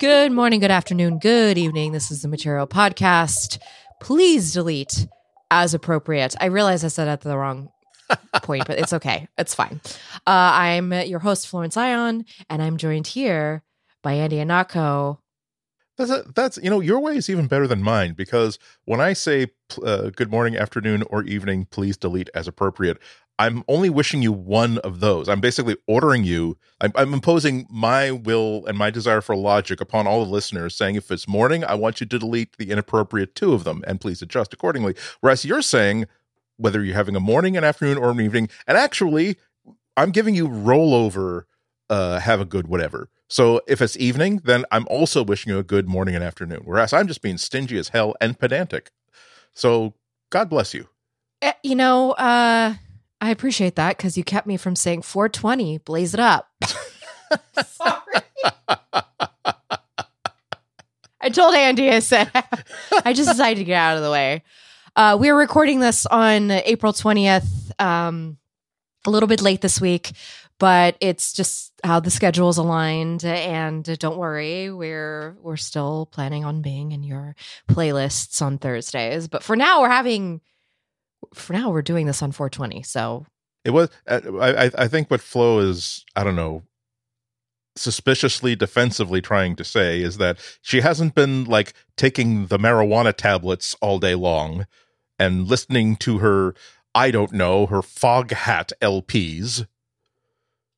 Good morning, good afternoon, good evening. This is the Material Podcast. Please delete as appropriate. I realize I said at the wrong point, but it's okay. It's fine. Uh, I'm your host, Florence Ion, and I'm joined here by Andy Ihnatko. That's a, that's you know your way is even better than mine because when I say uh, good morning, afternoon, or evening, please delete as appropriate. I'm only wishing you one of those. I'm basically ordering you. I'm, I'm, imposing my will and my desire for logic upon all the listeners, saying if it's morning, I want you to delete the inappropriate two of them, and please adjust accordingly. Whereas you're saying whether you're having a morning, an afternoon, or an evening, and actually, I'm giving you rollover. Uh, have a good whatever. So if it's evening, then I'm also wishing you a good morning and afternoon. Whereas I'm just being stingy as hell and pedantic. So God bless you. Eh, you know, uh, I appreciate that because you kept me from saying 420, blaze it up. Sorry. I told Andy, I said, I just decided to get out of the way. Uh, we are recording this on April 20th, um, a little bit late this week, but it's just how the schedule's aligned. And don't worry, we're we're still planning on being in your playlists on Thursdays. But for now, we're having for now we're doing this on 420 so it was uh, i i think what flo is i don't know suspiciously defensively trying to say is that she hasn't been like taking the marijuana tablets all day long and listening to her i don't know her Foghat lps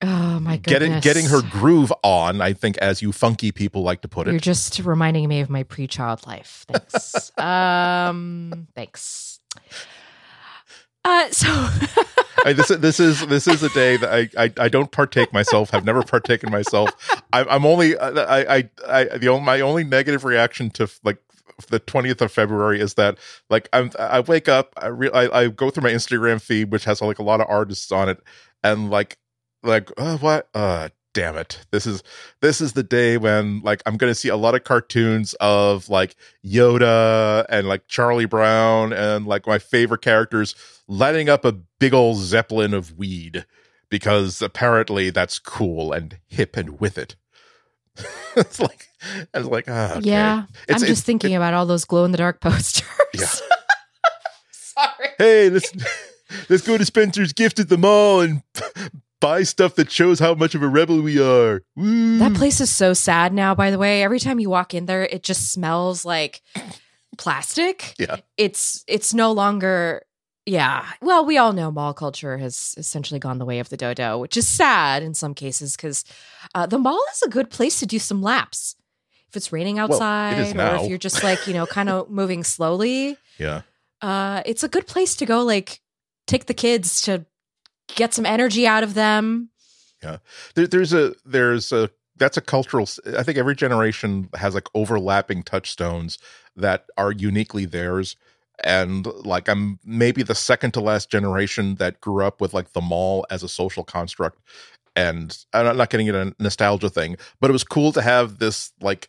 Oh my goodness. Getting getting her groove on, I think, as you funky people like to put it. You're just reminding me of my pre-child life. Thanks. um, thanks. Uh, so I, this this is this is a day that I, I, I don't partake myself. Have never partaken myself. I, I'm only I, I I the only my only negative reaction to like the 20th of February is that like I'm I wake up I, re, I I go through my Instagram feed which has like a lot of artists on it and like like oh, what uh damn it. This is this is the day when like i'm gonna see a lot of cartoons of like yoda and like charlie brown and like my favorite characters lighting up a big old zeppelin of weed because apparently that's cool and hip and with it. It's like it's like oh, okay. yeah it's, i'm just thinking it, about all those glow in the dark posters. Yeah. Sorry. Hey let's let's go to spencer's gift at the mall and buy stuff that shows how much of a rebel we are. Woo. That place is so sad now, by the way. Every time you walk in there, it just smells like plastic. Yeah. It's it's no longer yeah. Well, we all know mall culture has essentially gone the way of the dodo, which is sad in some cases because uh, the mall is a good place to do some laps. If it's raining outside, well, or if you're just like you know kind of moving slowly, yeah, uh, it's a good place to go. Like take the kids to get some energy out of them. Yeah, there, there's a there's a that's a cultural. I think every generation has like overlapping touchstones that are uniquely theirs. And like I'm maybe the second to last generation that grew up with like the mall as a social construct. And I'm not getting into a nostalgia thing, but it was cool to have this like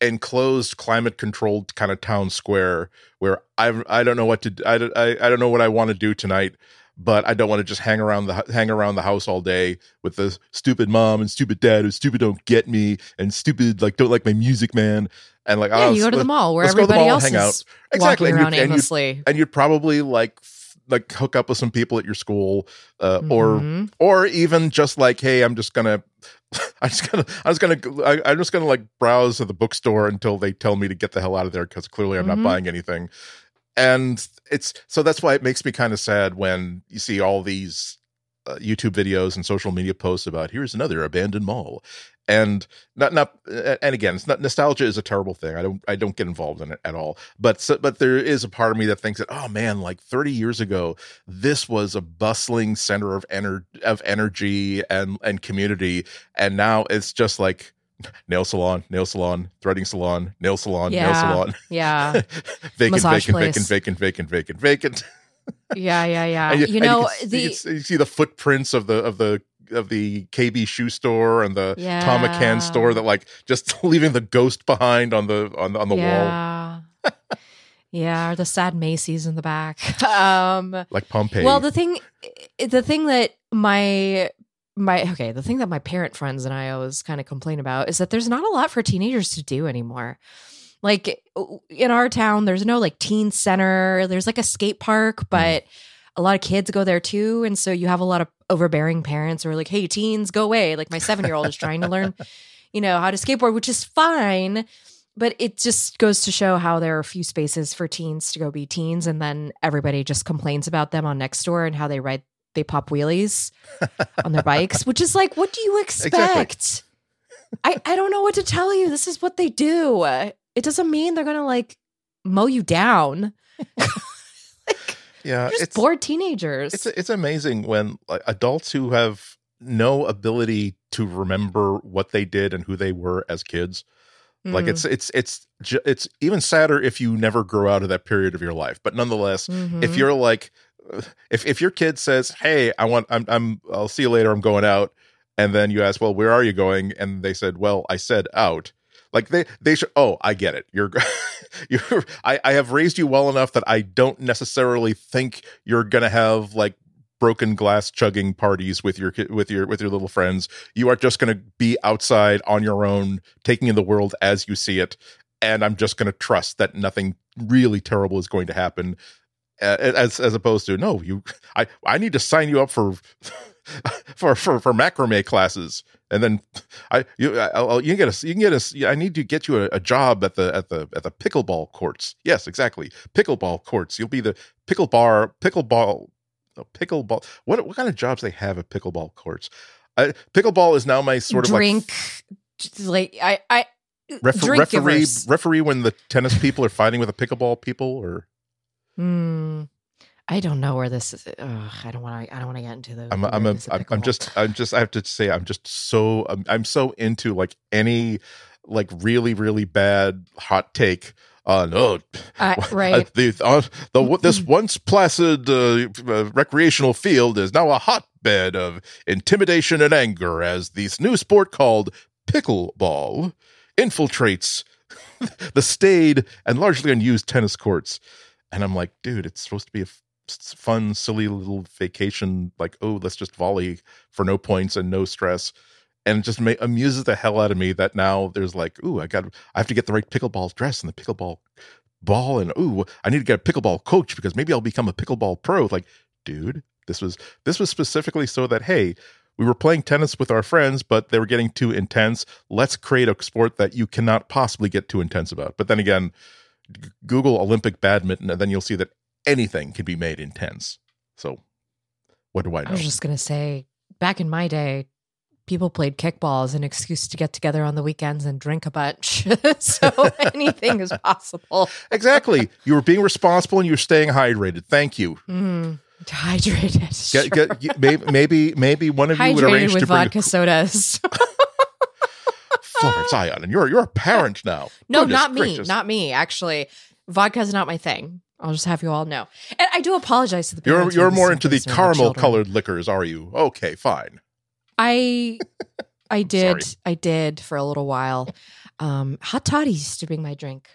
enclosed climate controlled kind of town square where I I don't know what to I, I, I don't know what I want to do tonight but I don't want to just hang around the hang around the house all day with the stupid mom and stupid dad who stupid don't get me and stupid like don't like my music man and like yeah, oh, you go to the mall where everybody mall, else hang is out. exactly walking around and you'd, aimlessly, and you'd, and you'd probably like like hook up with some people at your school uh, mm-hmm. or or even just like hey i'm just gonna i'm just gonna i'm just gonna I, am just gonna like browse to the bookstore until they tell me to get the hell out of there because clearly i'm mm-hmm. not buying anything and it's so that's why it makes me kind of sad when you see all these uh, YouTube videos and social media posts about here's another abandoned mall, and not not and again, it's not nostalgia is a terrible thing. I don't I don't get involved in it at all. But so, but there is a part of me that thinks that oh man, like 30 years ago, this was a bustling center of ener- of energy and and community, and now it's just like nail salon, nail salon, threading salon, nail salon, yeah, nail salon. Yeah. vacant, Massage vacant, place. vacant, vacant, vacant, vacant, vacant. yeah, yeah, yeah. And you, know, you, the see, you see the footprints of the of the of the KB shoe store and the yeah. Thom McAn store that like just leaving the ghost behind on the on on the yeah. wall. yeah, or the sad Macy's in the back. Um like Pompeii. Well, the thing the thing that my my okay, the thing that my parent friends and I always kind of complain about is that there's not a lot for teenagers to do anymore. Like in our town, there's no like teen center. There's like a skate park, Mm. but a lot of kids go there too. And so you have a lot of overbearing parents who are like, hey, teens, go away. Like my seven year old is trying to learn, you know, how to skateboard, which is fine. But it just goes to show how there are a few spaces for teens to go be teens. And then everybody just complains about them on Nextdoor and how they ride, they pop wheelies on their bikes, which is like, what do you expect? I, I don't know what to tell you. This is what they do. It doesn't mean they're going to like mow you down. Yeah, just it's bored teenagers. it's it's amazing when like adults who have no ability to remember what they did and who they were as kids. Like Mm. it's it's it's it's even sadder if you never grow out of that period of your life. But nonetheless, if Mhm. you're like if if your kid says, "Hey, I want I'm I'm I'll see you later. I'm going out." And then you ask, "Well, where are you going?" and they said, "Well, I said out." Like they they should oh, I get it. You're you're I I have raised you well enough that I don't necessarily think you're going to have like broken glass chugging parties with your with your with your little friends. You are just going to be outside on your own, taking in the world as you see it, and I'm just going to trust that nothing really terrible is going to happen. As as opposed to no, you I I need to sign you up for for for for macrame classes, and then I you I'll, you can get a you can get a I need to get you a, a job at the at the at the pickleball courts. Yes, exactly, pickleball courts. You'll be the pickle bar pickleball no, pickleball. What what kind of jobs they have at pickleball courts? Uh, pickleball is now my sort of drink, like, I, I, like refer- referee givers. referee when the tennis people are fighting with the pickleball people, or Hmm. I don't know where this is. Ugh, I don't want to. I don't want to get into the. I'm I'm a, I'm, I'm just I'm just I have to say I'm just so I'm, I'm so into like any like really really bad hot take on Uh, uh, right. the, uh, the this once placid uh, uh, recreational field is now a hotbed of intimidation and anger as this new sport called pickleball infiltrates the staid and largely unused tennis courts and i'm like dude it's supposed to be a f- fun silly little vacation. Like oh let's just volley for no points and no stress. And it just amuses the hell out of me that now there's like ooh i got i have to get the right pickleball dress and the pickleball ball and ooh i need to get a pickleball coach because maybe i'll become a pickleball pro. Like dude this was this was specifically so that hey we were playing tennis with our friends but they were getting too intense. Let's create a sport that you cannot possibly get too intense about. But then again google olympic badminton and then you'll see that anything can be made intense so what do i know? I was just gonna say, back in my day, people played kickball as an excuse to get together on the weekends and drink a bunch. so anything is possible. exactly you were being responsible and you were staying hydrated thank you Mm, hydrated. get, sure. get, maybe maybe maybe one of you would arrange with to bring a vodka sodas. Florence Ion, and you're you're a parent now. no, Goodness not me. gracious. Not me. Actually, vodka's not my thing. I'll just have you all know. And I do apologize to the people. You're you're more into the this and their caramel colored liquors, are you? Okay, fine. I I did Sorry. I did for a little while. Um, hot toddies used to be my drink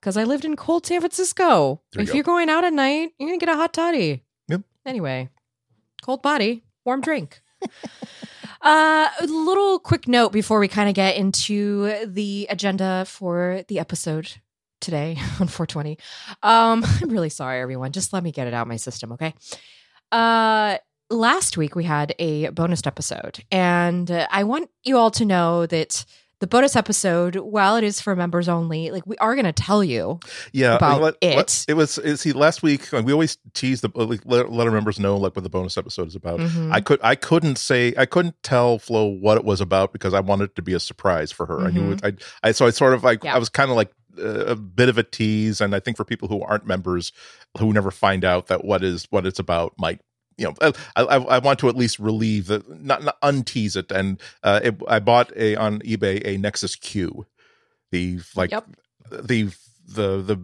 because I lived in cold San Francisco. There you if go. you're going out at night, you're gonna get a hot toddy. Yep. Anyway, cold body, warm drink. uh, a little quick note before we kind of get into the agenda for the episode today on 420. Um, I'm really sorry, everyone. Just let me get it out my system, okay? Uh, last week we had a bonus episode, and uh, I want you all to know that the bonus episode, while it is for members only, like we are going to tell you. Yeah, About let- it. let- it was. See, last week like, we always tease the like, let, let our members know like what the bonus episode is about. Mhm. I could I couldn't say I couldn't tell Flo what it was about because I wanted it to be a surprise for her. I knew it, I I so I sort of like Yeah. I was kind of like uh, a bit of a tease, and I think for people who aren't members who never find out that what is what it's about might. You know, I, I I want to at least relieve the not, not untease it, and uh, it, I bought a on eBay a Nexus Q, the like Yep. the the the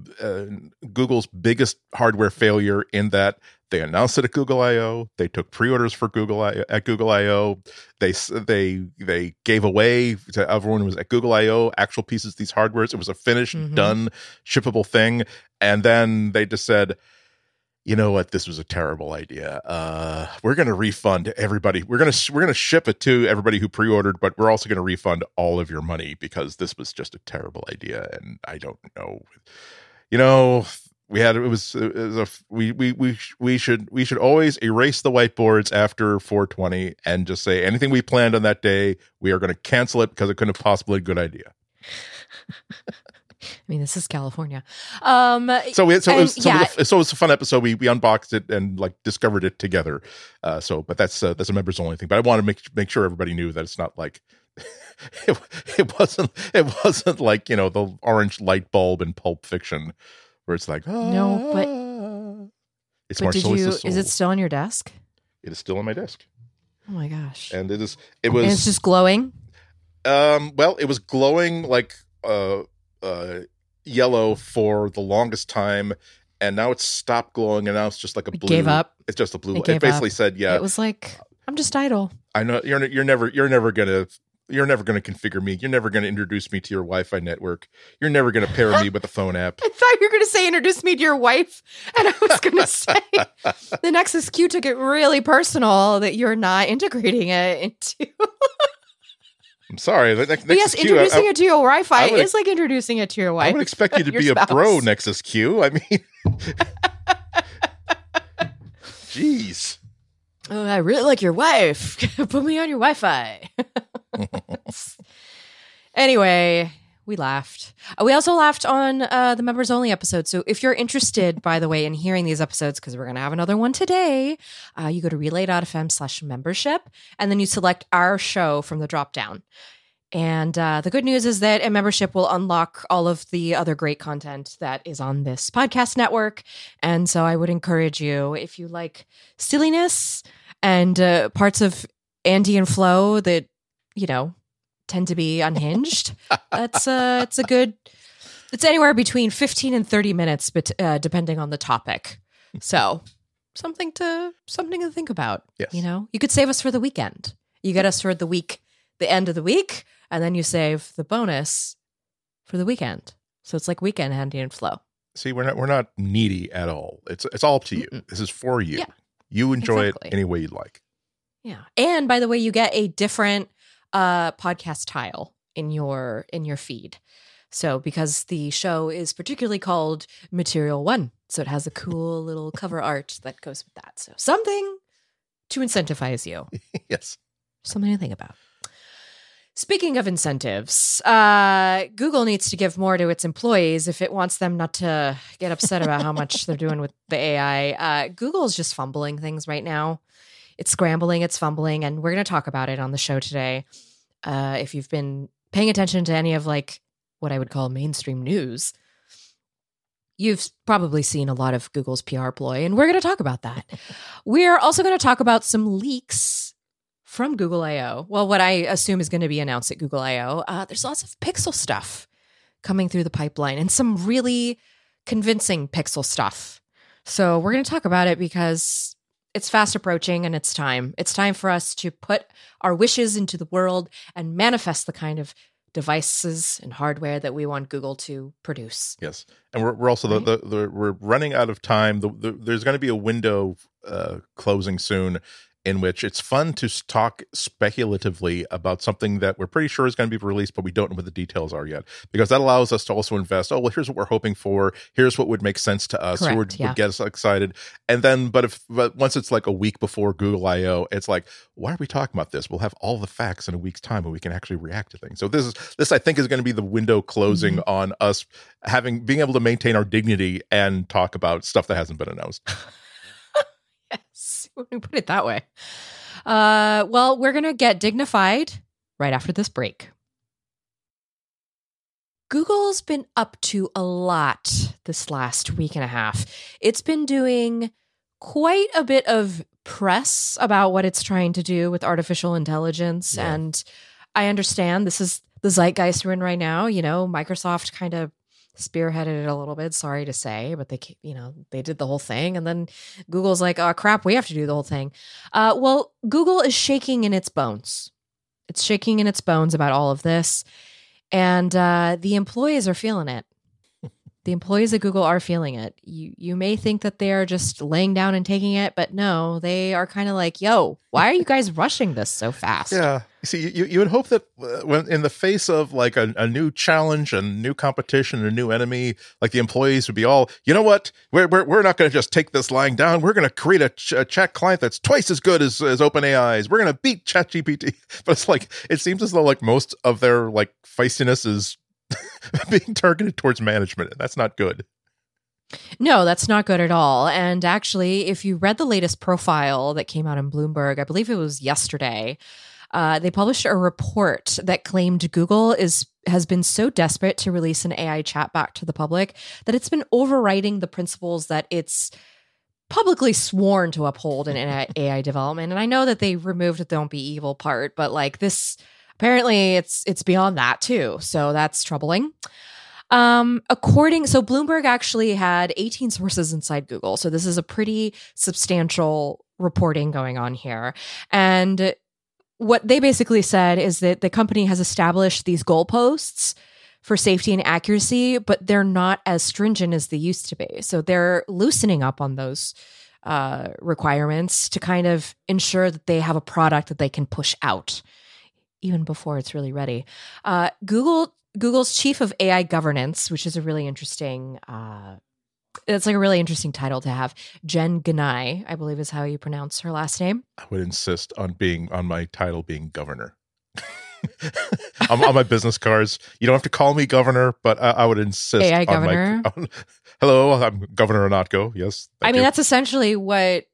uh, Google's biggest hardware failure in that they announced it at Google I/O. They took pre-orders for Google I, at Google I/O. They they they gave away to everyone who was at Google I/O actual pieces of these hardwares. It was a finished, Mhm. done, shippable thing, and then they just said, you know what, this was a terrible idea. Uh, we're going to refund everybody. We're going to we're going to ship it to everybody who pre-ordered, but we're also going to refund all of your money because this was just a terrible idea, and I don't know. You know, we had it was, it was a we we we we should we should always erase the whiteboards after 420 and just say anything we planned on that day we are going to cancel it because it couldn't have possibly a good idea. I mean, this is California. Um, so we, so, and, it was, so, yeah. it was, so it was a fun episode. We we unboxed it and like discovered it together. Uh, so, but that's uh, that's a members only thing. But I want to make make sure everybody knew that it's not like it, it wasn't it wasn't like you know the orange light bulb in Pulp Fiction where it's like No, but- "Ah." it's but did you? Is it still on your desk? It is still on my desk, Oh my gosh! and it is. It and was it's just glowing. Um, well, it was glowing like uh uh yellow for the longest time, and now it's stopped glowing, and now it's just like a It blue. gave up. It's just a blue. It It, basically up. said, "Yeah, It was like I'm just idle. I know you're you're never you're never gonna." You're never going to configure me. You're never going to introduce me to your Wi-Fi network. You're never going to pair me with the phone app. I thought you were going to say introduce me to your wife, and I was going to say the Nexus Q took it really personal that you're not integrating it into. I'm sorry. The next, But yes, Nexus Q, I- introducing I, it to your Wi-Fi would- is like introducing it to your wife. I would expect you to be a bro. Nexus Q. I mean, jeez. Oh, I really like your wife. Put me on your Wi-Fi. anyway, we laughed. Uh, We also laughed on uh, the members only episode. So if you're interested, by the way, in hearing these episodes, because we're going to have another one today, uh, you go to relay.fm slash membership, and then you select our show from the drop down. And uh, the good news is that a membership will unlock all of the other great content that is on this podcast network. And so I would encourage you, if you like silliness and uh, parts of Andy and Flo that, you know, tend to be unhinged, that's uh, it's a good, it's anywhere between 15 and 30 minutes, but uh, depending on the topic. So something to, something to think about. Yes. You know, you could save us for the weekend. You get us for the week, the end of the week, and then you save the bonus for the weekend. So it's like weekend Andy and Flo. See, we're not we're not needy at all. It's it's all up to you. Mm-mm. This is for you. Yeah. You enjoy Exactly. it any way you'd like. Yeah. And by the way, you get a different uh podcast tile in your in your feed. So because the show is particularly called Material 1, so it has a cool little cover art that goes with that. So something to incentivize you. yes. Something to think about. Speaking of incentives, uh, Google needs to give more to its employees if it wants them not to get upset about how much they're doing with the AI. Uh, Google's just fumbling things right now. It's scrambling, it's fumbling, and we're going to talk about it on the show today. Uh, if you've been paying attention to any of like what I would call mainstream news, you've probably seen a lot of Google's PR ploy, and we're going to talk about that. we're also going to talk about some leaks from Google I/O. Well, what I assume is going to be announced at Google I/O. Uh, there's lots of Pixel stuff coming through the pipeline, and some really convincing Pixel stuff. So we're going to talk about it because it's fast approaching and it's time. It's time for us to put our wishes into the world and manifest the kind of devices and hardware that we want Google to produce. Yes. And we're we're also Right. the, the, the we're running out of time. The, the, there's going to be a window uh, closing soon in which it's fun to talk speculatively about something that we're pretty sure is going to be released, but we don't know what the details are yet. Because that allows us to also invest. Oh, well, here's what we're hoping for. Here's what would make sense to us. Who would, yeah. would get us excited. And then, but if but once it's like a week before Google I/O, it's like, why are we talking about this? We'll have all the facts in a week's time, and we can actually react to things. So this is this I think is going to be the window closing Mm-hmm. on us having being able to maintain our dignity and talk about stuff that hasn't been announced. When we put it that way. Uh, well, we're going to get dignified right after this break. Google's been up to a lot this last week and a half. It's been doing quite a bit of press about what it's trying to do with artificial intelligence. Yeah. And I understand this is the zeitgeist we're in right now. You know, Microsoft kind of spearheaded it a little bit, sorry to say, but they, you know, they did the whole thing. And then Google's like, oh, crap, we have to do the whole thing. Uh, well, Google is shaking in its bones. It's shaking in its bones about all of this. And uh, the employees are feeling it. The employees at Google are feeling it. You you may think that they are just laying down and taking it, but no, they are kind of like, "Yo, why are you guys rushing this so fast?" Yeah. See, you, you would hope that uh, when in the face of like a, a new challenge and new competition, and a new enemy, like the employees would be all, you know what? We're we're, we're not going to just take this lying down. We're going to create a, ch- a, chat client that's twice as good as as OpenAI's. We're going to beat ChatGPT. But it's like it seems as though like most of their like feistiness is being targeted towards management. That's not good. No, that's not good at all. And actually, if you read the latest profile that came out in Bloomberg, I believe it was yesterday, uh, they published a report that claimed Google is has been so desperate to release an AI chat back to the public that it's been overriding the principles that it's publicly sworn to uphold in AI development. And I know that they removed the "don't be evil" part, but like this apparently it's it's beyond that too. So that's troubling. Um, according, so Bloomberg actually had 18 sources inside Google. So this is a pretty substantial reporting going on here. And what they basically said is that the company has established these goalposts for safety and accuracy, but they're not as stringent as they used to be. So they're loosening up on those uh, requirements to kind of ensure that they have a product that they can push out even before it's really ready. Uh, Google Google's chief of AI governance, which is a really interesting. Uh, it's like a really interesting title to have. Jen Gennai, I believe, is how you pronounce her last name. I would insist on being on my title being governor. on, on, my business cards, you don't have to call me governor, but I, I would insist. AI governor. My, on, hello, I'm Governor Ihnatko. Yes, I mean you. that's essentially what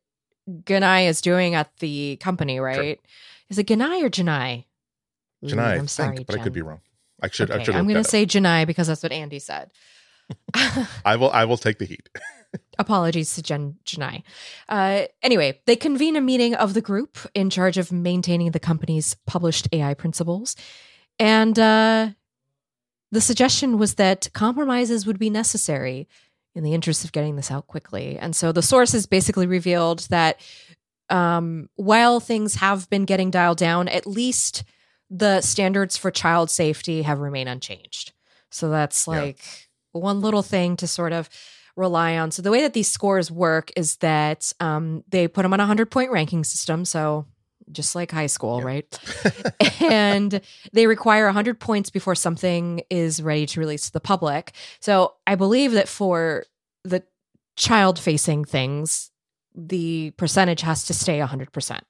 Ganai is doing at the company, right? Sure. Is it Ganai or Janai? Janai, I'm sorry, but Jen. I could be wrong. I should. Okay, I should. I'm going to say Janai because that's what Andy said. I will. I will take the heat. Apologies to Jen Gennai. Uh, anyway, they convene a meeting of the group in charge of maintaining the company's published AI principles, and uh, the suggestion was that compromises would be necessary in the interest of getting this out quickly. And so the sources basically revealed that um, while things have been getting dialed down, at least the standards for child safety have remained unchanged. So that's like yeah. one little thing to sort of rely on. So the way that these scores work is that um, they put them on a hundred point ranking system. So just like high school, yeah. right? and they require 100 points before something is ready to release to the public. So I believe that for the child facing things, the percentage has to stay 100%.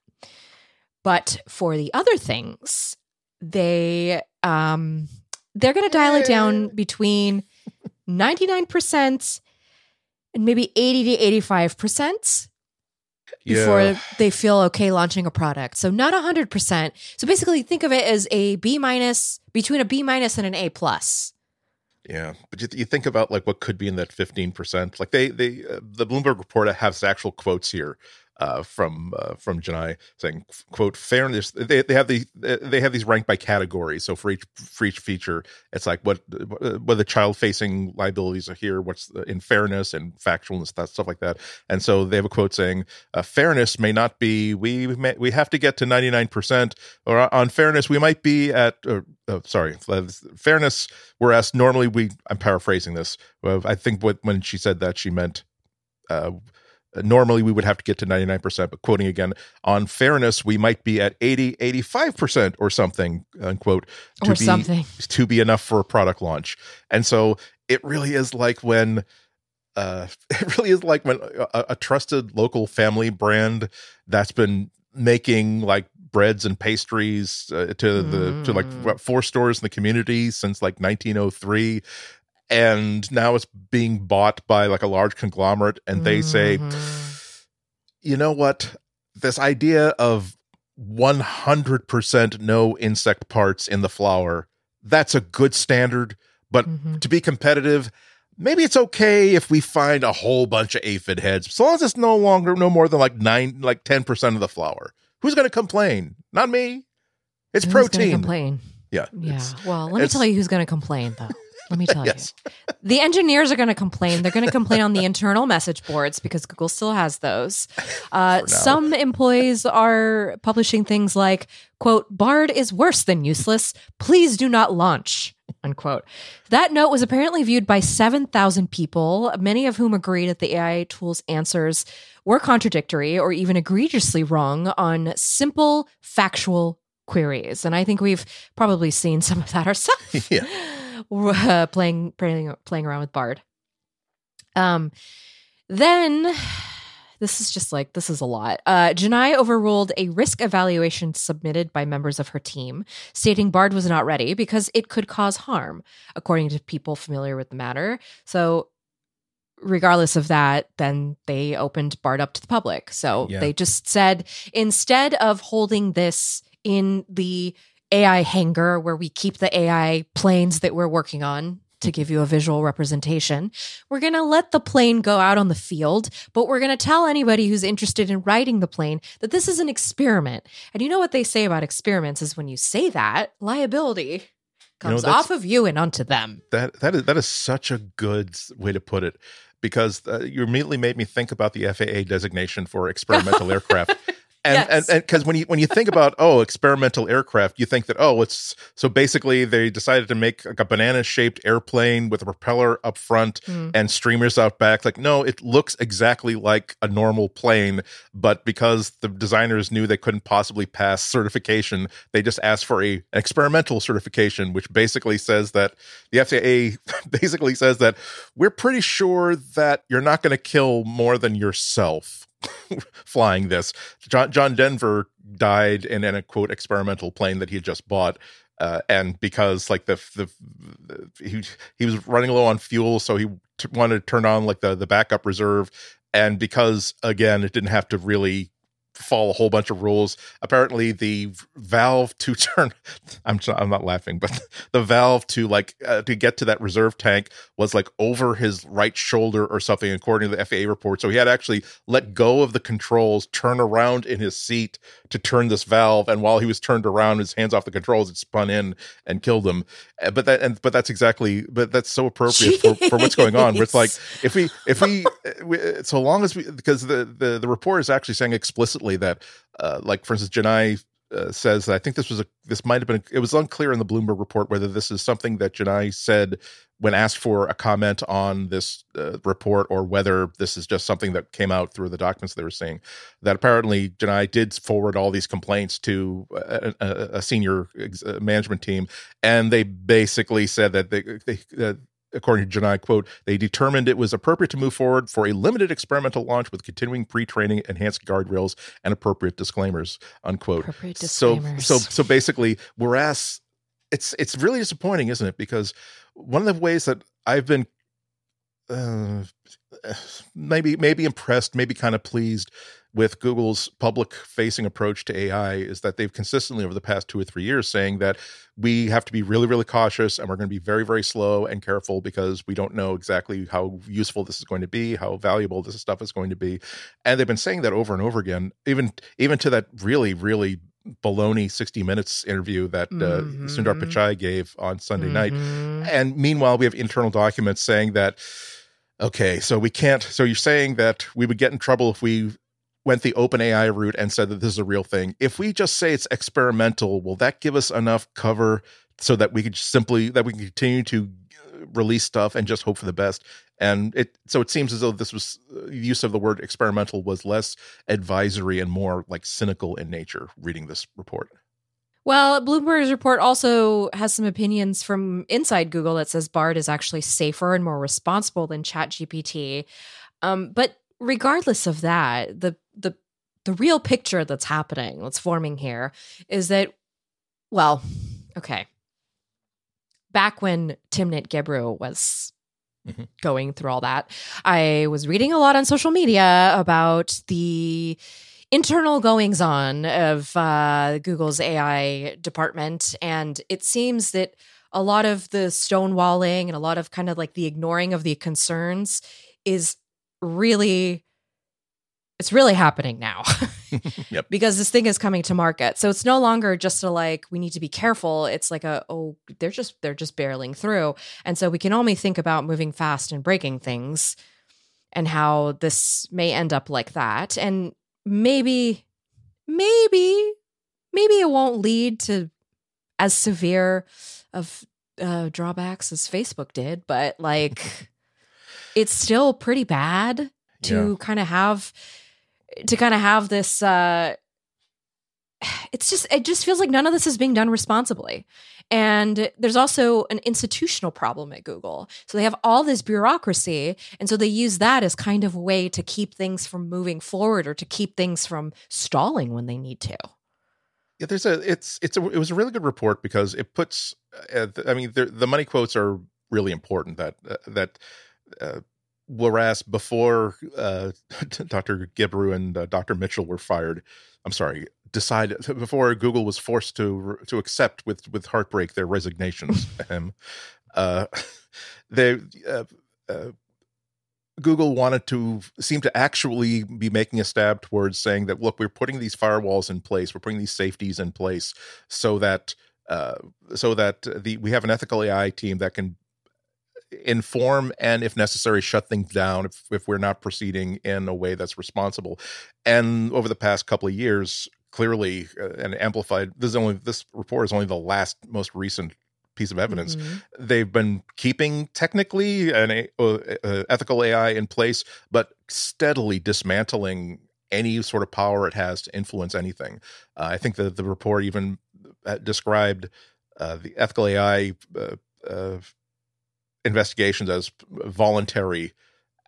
But for the other things, they um they're going to dial it down between 99% and maybe 80 to 85% before yeah. they feel okay launching a product. So not 100%. So basically think of it as a B minus between a B minus and an A plus. Yeah, but you, you think about like what could be in that 15%. Like they they uh, the Bloomberg report has actual quotes here uh, from uh, from Gennai saying, "quote Fairness." They, they have the they have these ranked by category. So for each for each feature, it's like what what the child facing liabilities are here, what's the, in fairness and factualness, that stuff like that. And so they have a quote saying, uh, "Fairness may not be we may, we have to get to ninety nine percent, or on fairness we might be at." Uh, sorry, fairness. Whereas normally we, I'm paraphrasing this. I think what when she said that she meant uh, normally we would have to get to 99% but quoting again on fairness we might be at 80 85% or something unquote to or be something. to be enough for a product launch and so it really is like when uh, it really is like when a, a trusted local family brand that's been making like breads and pastries uh, to the mm. to like mm. four stores in the community since like 1903 and now it's being bought by like a large conglomerate and they mm-hmm. say you know what? This idea of 100% no insect parts in the flour that's a good standard but mm-hmm. to be competitive maybe it's okay if we find a whole bunch of aphid heads. As long as it's no longer no more than like 9 like 10% of the flour who's going to complain? Not me. It's who's protein. complain? Yeah yeah well let me tell you who's going to complain though let me tell yes. you. The engineers are going to complain. They're going to complain on the internal message boards because Google still has those. Uh, some employees are publishing things like, quote, Bard is worse than useless. Please do not launch. unquote. That note was apparently viewed by 7,000 people, many of whom agreed that the AI tool's answers were contradictory or even egregiously wrong on simple factual queries. And I think we've probably seen some of that ourselves. Yeah. uh, playing playing playing around with Bard. Um, then this is just like this is a lot. Uh, Gennai overruled a risk evaluation submitted by members of her team, stating Bard was not ready because it could cause harm, according to people familiar with the matter. So. Regardless of that, then they opened Bard up to the public. So Yeah. they just said instead of holding this in the AI hangar where we keep the AI planes that we're working on to give you a visual representation. We're going to let the plane go out on the field, but we're going to tell anybody who's interested in riding the plane that this is an experiment. And you know what they say about experiments is when you say that, liability comes that's- off of you and onto them. that that is that is such a good way to put it because uh, you immediately made me think about the FAA designation for experimental aircraft. And Yes. and because when you when you think about oh experimental aircraft, you think that oh it's so basically they decided to make like a banana shaped airplane with a propeller up front Hmm. and streamers out back. Like no, it looks exactly like a normal plane, but because the designers knew they couldn't possibly pass certification, they just asked for a an experimental certification, which basically says that the FAA basically says that we're pretty sure that you're not going to kill more than yourself flying this. John, John Denver died in, in a quote experimental plane that he had just bought. Uh, and because like the, the the he he was running low on fuel, so he t- wanted to turn on like the the backup reserve, and because again it didn't have to really follow a whole bunch of rules. Apparently, the valve to turn I'm I'm not laughing, but the valve to like uh, to get to that reserve tank was like over his right shoulder or something, according to the FAA report. So he had actually let go of the controls, turn around in his seat to turn this valve, and while he was turned around, his hands off the controls, it spun in and killed him. Uh, But that and but that's exactly but that's so appropriate for, for what's going on. Where it's like if we if we, uh, we so long as we because the the the report is actually saying explicitly that uh like for instance Gennai uh, says I think this was a this might have been it was unclear in the Bloomberg report whether this is something that Gennai said when asked for a comment on this uh, report or whether this is just something that came out through the documents they were seeing. That apparently Gennai did forward all these complaints to a, a, a senior uh, management team and they basically said that they, they uh, according to Gennai, quote, they determined it was appropriate to move forward for a limited experimental launch with continuing pre-training, enhanced guardrails, and appropriate disclaimers, unquote. Appropriate So, so, so basically, whereas it's it's really disappointing, isn't it? Because one of the ways that I've been uh, maybe maybe impressed, maybe kind of pleased with Google's public facing approach to AI is that they've consistently over the past two or three years saying that we have to be really, really cautious and we're going to be very, very slow and careful because we don't know exactly how useful this is going to be, how valuable this stuff is going to be. And they've been saying that over and over again, even even to that really, really baloney 60 minutes interview that uh, Mhm. Sundar Pichai gave on Sunday night. Mhm. And meanwhile, we have internal documents saying that, okay, so we can't. So you're saying that we would get in trouble if we went the OpenAI route and said that this is a real thing. If we just say it's experimental, will that give us enough cover so that we could simply that we can continue to uh, release stuff and just hope for the best? And it so it seems as though this was uh, use of the word experimental was less advisory and more like cynical in nature. Reading this report. Well, Bloomberg's report also has some opinions from inside Google that says Bard is actually safer and more responsible than ChatGPT. Um, but regardless of that, the the the real picture that's happening, that's forming here, is that well, okay. Back when Timnit Gebru was Mhm. going through all that, I was reading a lot on social media about the internal goings on of uh, Google's AI department. And it seems that a lot of the stonewalling and a lot of kind of like the ignoring of the concerns is really it's really happening now. Yep. because this thing is coming to market. So it's no longer just a like we need to be careful. It's like a oh they're just they're just barreling through. And so we can only think about moving fast and breaking things and how this may end up like that. And maybe maybe maybe it won't lead to as severe of uh, drawbacks as Facebook did, but like it's still pretty bad to Yeah. kind of have to kind of have this uh it's just it just feels like none of this is being done responsibly and there's also an institutional problem at google so they have all this bureaucracy and so they use that as kind of a way to keep things from moving forward or to keep things from stalling when they need to Yeah, there's a it's it's a it was a really good report because it puts uh, I mean the the money quotes are really important that uh, that uh, whereas before uh, Dr. Gebru and uh, Dr. Mitchell were fired, I'm sorry, decided before Google was forced to to accept with with heartbreak their resignations. um, uh, they uh, uh, Google wanted to seem to actually be making a stab towards saying that look, we're putting these firewalls in place, we're putting these safeties in place so that uh, so that the we have an ethical AI team that can inform and if necessary shut things down if, if we're not proceeding in a way that's responsible and over the past couple of years clearly uh, and amplified this is only this report is only the last most recent piece of evidence Mhm. they've been keeping technically an a, uh, uh, ethical AI in place, but steadily dismantling any sort of power it has to influence anything. Uh, I think that the report even uh, described uh, the ethical AI uh, uh, investigations as voluntary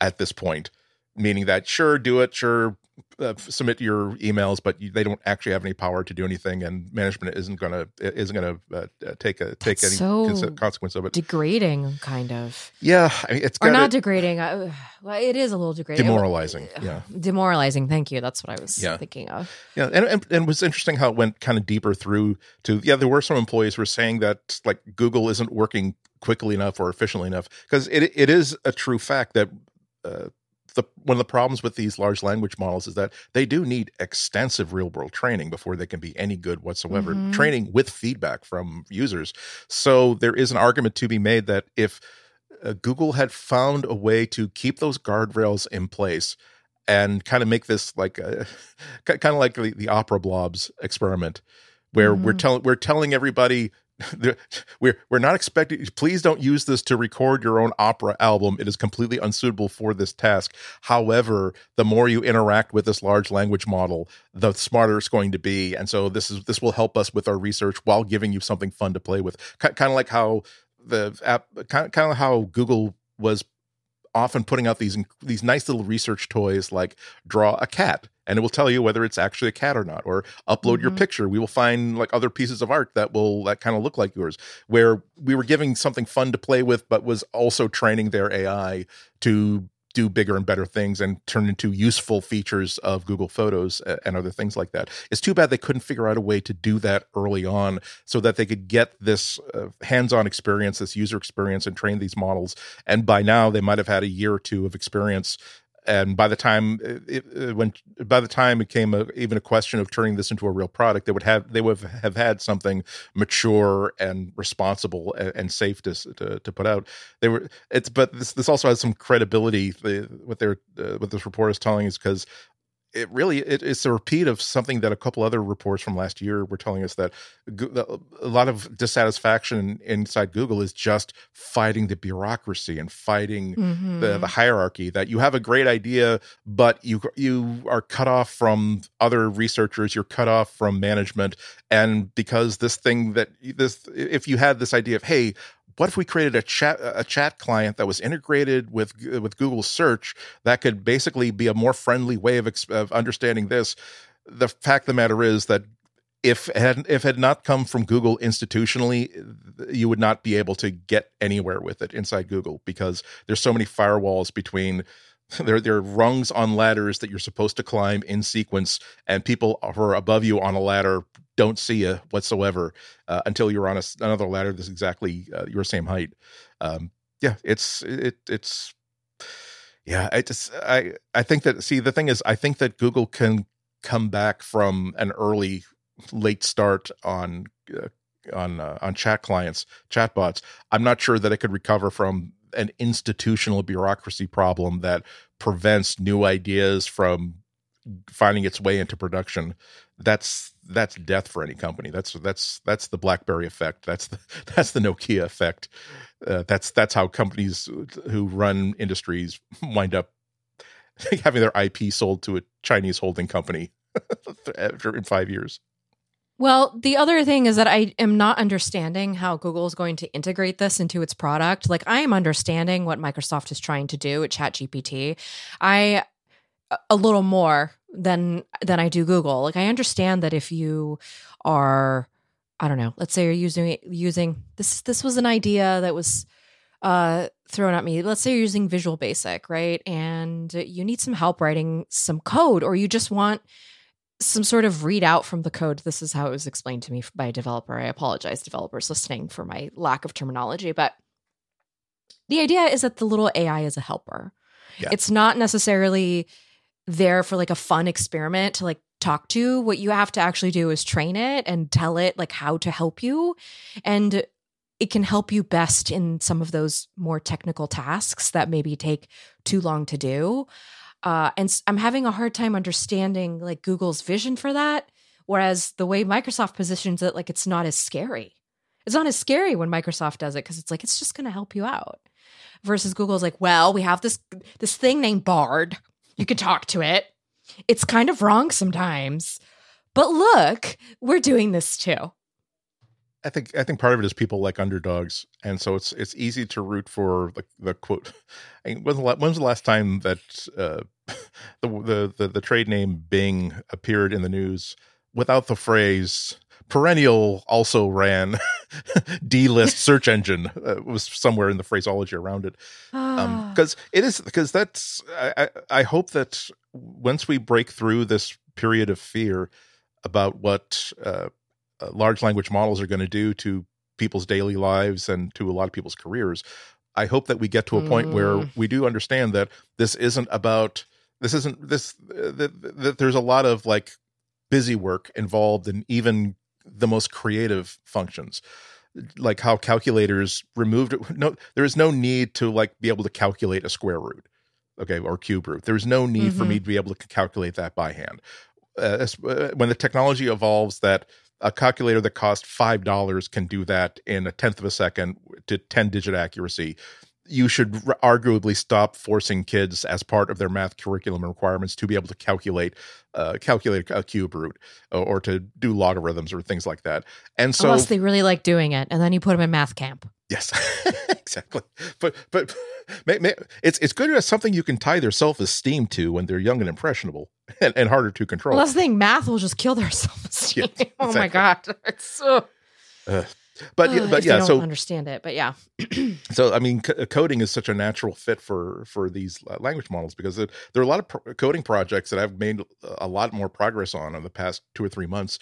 at this point, meaning that sure, do it, sure, uh, submit your emails, but you, they don't actually have any power to do anything, and management isn't going to isn't going to uh, take a take That's any so conse- consequence of it. degrading kind of Yeah, I mean, it's or not degrading uh, well it is a little degrading demoralizing. Yeah, demoralizing thank you that's what i was Yeah. thinking of yeah, and, and and it was interesting how it went kind of deeper through to yeah. There were some employees who were saying that like Google isn't working quickly enough or efficiently enough because it it is a true fact that. Uh, the, one of the problems with these large language models is that they do need extensive real world training before they can be any good whatsoever. Mhm. Training with feedback from users. So there is an argument to be made that if uh, Google had found a way to keep those guardrails in place and kind of make this like a, kind of like the, the opera blobs experiment where we're Mhm. telling we're telling everybody we're we're not expecting please don't use this to record your own opera album. It is completely unsuitable for this task. However the more you interact with this large language model the smarter it's going to be. And so this is this will help us with our research while giving you something fun to play with. Kind of like how the app kind of how google was often putting out these these nice little research toys like draw a cat and it will tell you whether it's actually a cat or not or upload your Mhm. picture we will find like other pieces of art that will that kind of look like yours where we were giving something fun to play with but was also training their ai to do bigger and better things and turn into useful features of Google Photos and other things like that. It's too bad they couldn't figure out a way to do that early on so that they could get this uh, hands-on experience, this user experience and train these models. And by now they might have had a year or two of experience and by the time uh, it, it, when by the time it came a, even a question of turning this into a real product they would have they would have had something mature and responsible and, and safe to, to to put out. They were it's but this this also has some credibility the, what they're uh, what this report is telling is because it really it, it's a repeat of something that a couple other reports from last year were telling us that a lot of dissatisfaction inside Google is just fighting the bureaucracy and fighting Mhm. the, the hierarchy that you have a great idea but you you are cut off from other researchers you're cut off from management and because this thing that this if you had this idea of hey what if we created a chat a chat client that was integrated with with Google search that could basically be a more friendly way of, of understanding this? The fact of the matter is that if had if had not come from Google institutionally, you would not be able to get anywhere with it inside Google because there's so many firewalls between there there are rungs on ladders that you're supposed to climb in sequence, and people who are above you on a ladder don't see you whatsoever uh, until you're on a another ladder that's exactly uh, your same height. Um, yeah, it's it it's yeah. I just I I think that see the thing is I think that Google can come back from an early late start on uh, on uh, on chat clients chatbots i'm not sure that it could recover from an institutional bureaucracy problem that prevents new ideas from finding its way into production that's that's death for any company. That's that's that's the BlackBerry effect. That's the that's the Nokia effect. Uh, that's that's how companies who run industries wind up having their IP sold to a Chinese holding company in five years. Well, the other thing is that I am not understanding how Google is going to integrate this into its product. Like I am understanding what Microsoft is trying to do with ChatGPT. I a little more than than I do Google. Like I understand that if you are I don't know, let's say you're using using this this was an idea that was uh thrown at me. Let's say you're using Visual Basic, right? And you need some help writing some code or you just want some sort of readout from the code. This is how it was explained to me by a developer. I apologize, developers listening, for my lack of terminology. But the idea is that the little AI is a helper. Yeah. It's not necessarily there for like a fun experiment to like talk to. What you have to actually do is train it and tell it like how to help you. And it can help you best in some of those more technical tasks that maybe take too long to do. Uh, and I'm having a hard time understanding like Google's vision for that. Whereas the way Microsoft positions it, like it's not as scary. It's not as scary when Microsoft does it because it's like it's just going to help you out. Versus Google's like, well, we have this this thing named Bard. You can talk to it. It's kind of wrong sometimes, but look, we're doing this too. I think I think part of it is people like underdogs, and so it's it's easy to root for the the quote. I mean, when's the last, when's the last time that uh, the, the the the trade name Bing appeared in the news without the phrase perennial also ran d-list search engine uh, was somewhere in the phraseology around it because um, it is because that's I, I hope that once we break through this period of fear about what uh, uh, large language models are going to do to people's daily lives and to a lot of people's careers. I hope that we get to a mm. point where mm. we do understand that this isn't about this isn't this uh, that, that there's a lot of like busy work involved in even the most creative functions like how calculators removed no there is no need to like be able to calculate a square root okay or cube root there's no need mm-hmm. for me mm-hmm. to be able to calculate that by hand uh, uh, when the technology evolves that a calculator that cost five dollars can do that in a tenth of a second to 10 digit accuracy you should arguably stop forcing kids as part of their math curriculum requirements to be able to calculate uh, calculate a cube root or, or to do logarithms or things like that and so unless they really like doing it and then you put them in math camp yes exactly but but it's it's good as something you can tie their self esteem to when they're young and impressionable and, and harder to control. Well, that's the thing. Math will just kill their self esteem. Yeah, exactly. Oh my god, it's so. Uh, but uh, but yeah, so understand it. But yeah. so I mean, c- coding is such a natural fit for for these uh, language models because it, there are a lot of pro- coding projects that I've made a lot more progress on in the past two or three months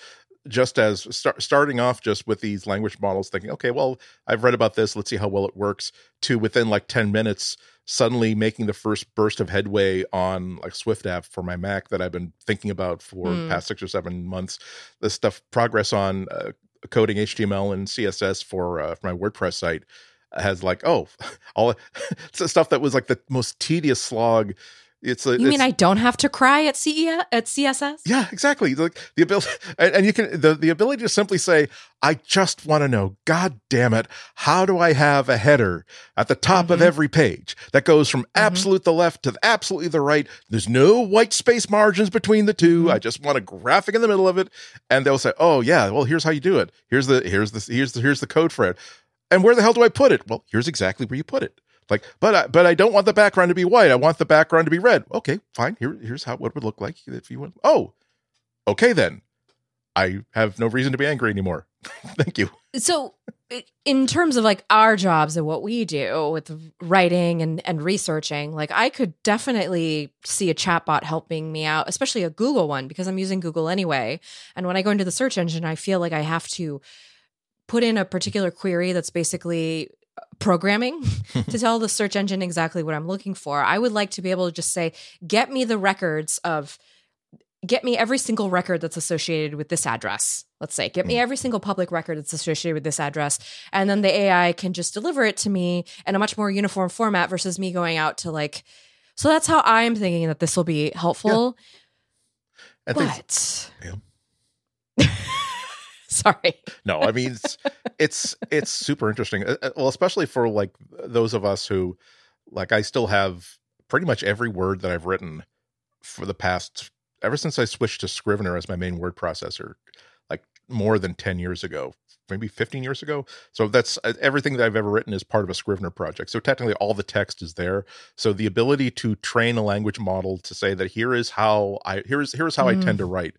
just as start, starting off just with these language models thinking okay well i've read about this let's see how well it works to within like 10 minutes suddenly making the first burst of headway on like swift app for my mac that i've been thinking about for mm. past six or seven months this stuff progress on uh, coding html and css for, uh, for my wordpress site has like oh all stuff that was like the most tedious slog it's a, you it's, mean I don't have to cry at CE at CSS? Yeah, exactly. Like the ability, and, and, you can the the ability to simply say, "I just want to know, God damn it, how do I have a header at the top mm-hmm. of every page that goes from mm-hmm. absolute the left to absolutely the right? There's no white space margins between the 2 mm-hmm. I just want a graphic in the middle of it." And they'll say, "Oh yeah, well here's how you do it. Here's the here's the here's the here's the code for it." And where the hell do I put it? Well, here's exactly where you put it. Like, but I, but I don't want the background to be white. I want the background to be red. Okay, fine. Here, here's how what would look like if you want. Oh, okay then. I have no reason to be angry anymore. Thank you. So, in terms of like our jobs and what we do with writing and, and researching, like I could definitely see a chatbot helping me out, especially a Google one, because I'm using Google anyway. And when I go into the search engine, I feel like I have to put in a particular query that's basically programming to tell the search engine exactly what I'm looking for. I would like to be able to just say, get me the records of, get me every single record that's associated with this address. Let's say, get me hmm. every single public record that's associated with this address. And then the AI can just deliver it to me in a much more uniform format versus me going out to like, so that's how I'm thinking that this will be helpful. Yeah. but. Yeah Sorry. No, I mean it's it's it's super interesting. Uh, uh, Well, especially for like those of us who like I still have pretty much every word that I've written for the past ever since I switched to Scrivener as my main word processor, like more than 10 years ago, maybe 15 years ago. So that's uh, everything that I've ever written is part of a Scrivener project. So technically all the text is there. So the ability to train a language model to say that here is how I here is here is how I Mm. tend to write.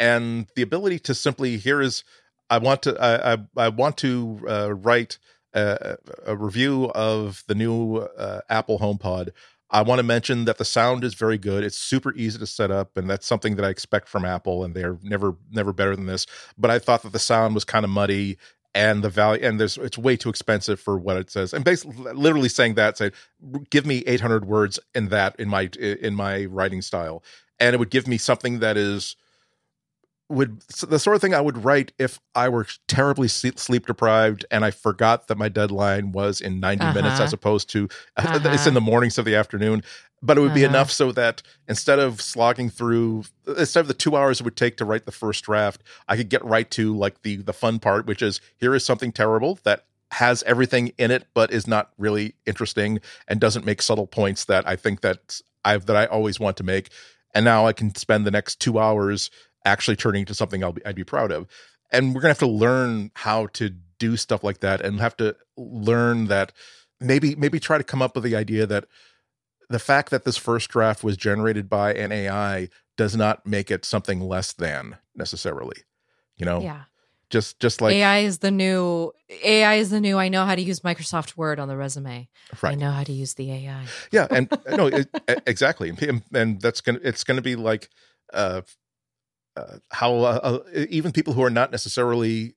And the ability to simply here is I want to I I, I want to uh, write a, a review of the new uh, Apple HomePod. I want to mention that the sound is very good. It's super easy to set up, and that's something that I expect from Apple, and they're never never better than this. But I thought that the sound was kind of muddy, and the value, and there's it's way too expensive for what it says. And basically, literally saying that, say, give me 800 words in that in my in my writing style, and it would give me something that is would the sort of thing I would write if I were terribly sleep deprived and I forgot that my deadline was in 90 minutes Uh-huh. as opposed to it's Uh-huh. in the mornings of the afternoon. But it would be Uh-huh. enough so that instead of slogging through instead of the two hours it would take to write the first draft, I could get right to like the the fun part, which is here is something terrible that has everything in it but is not really interesting and doesn't make subtle points that I think that I've that I always want to make. And now I can spend the next two hours actually turning into something I'll be, I'd be proud of. And we're gonna have to learn how to do stuff like that, and have to learn that maybe maybe try to come up with the idea that the fact that this first draft was generated by an AI does not make it something less than necessarily. You know, Yeah. just just like AI is the new AI is the new I know how to use Microsoft Word on the resume. Right. I know how to use the AI. yeah, and no, it, exactly, and, and that's gonna it's gonna be like uh, uh how uh, even people who are not necessarily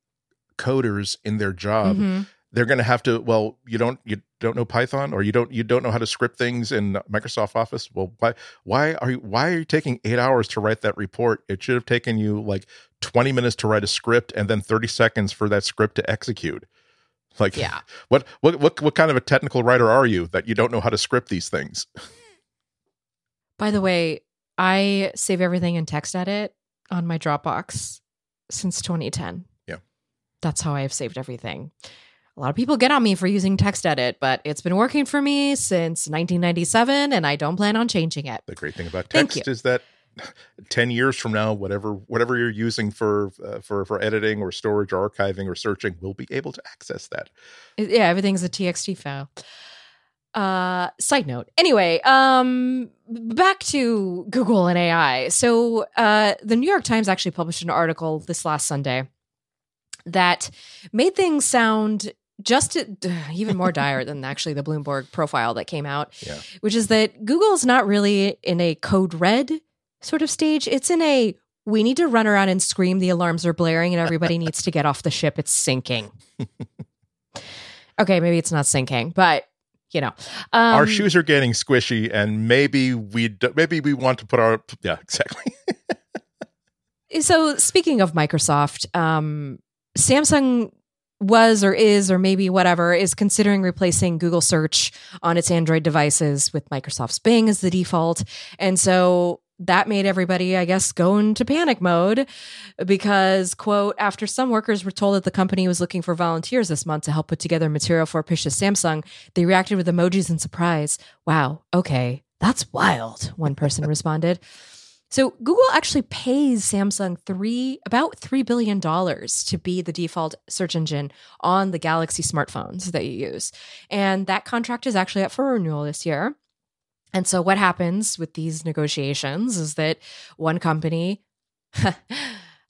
coders in their job Mhm. they're going to have to well you don't you don't know python or you don't you don't know how to script things in microsoft office well why why are you why are you taking eight hours to write that report it should have taken you like 20 minutes to write a script and then 30 seconds for that script to execute like Yeah. what what what, what kind of a technical writer are you that you don't know how to script these things By the way, I save everything in text edit on my Dropbox since 2010. Yeah. That's how I have saved everything. A lot of people get on me for using text edit, but it's been working for me since 1997 and I don't plan on changing it. the great thing about text is that 10 years from now whatever whatever you're using for uh, for for editing or storage or archiving or searching will be able to access that yeah, everything's a TXT file. Uh, side note. Anyway, um, back to Google and AI. So, uh, the New York Times actually published an article this last Sunday that made things sound just even more dire than actually the Bloomberg profile that came out, Yeah. which is that Google's not really in a code red sort of stage. It's in a we need to run around and scream the alarms are blaring and everybody needs to get off the ship. It's sinking. okay, maybe it's not sinking, but you know, um, our shoes are getting squishy and maybe we do, maybe we want to put our yeah exactly So speaking of Microsoft, um, Samsung was or is or maybe whatever is considering replacing Google search on its Android devices with Microsoft's Bing as the default. And so that made everybody, I guess, go into panic mode because, quote, after some workers were told that the company was looking for volunteers this month to help put together material for to Samsung, they reacted with emojis and surprise. Wow, okay, that's wild, one person responded. So Google actually pays Samsung three about three billion dollars to be the default search engine on the Galaxy smartphones that you use, and that contract is actually up for renewal this year. And so, what happens with these negotiations is that one company,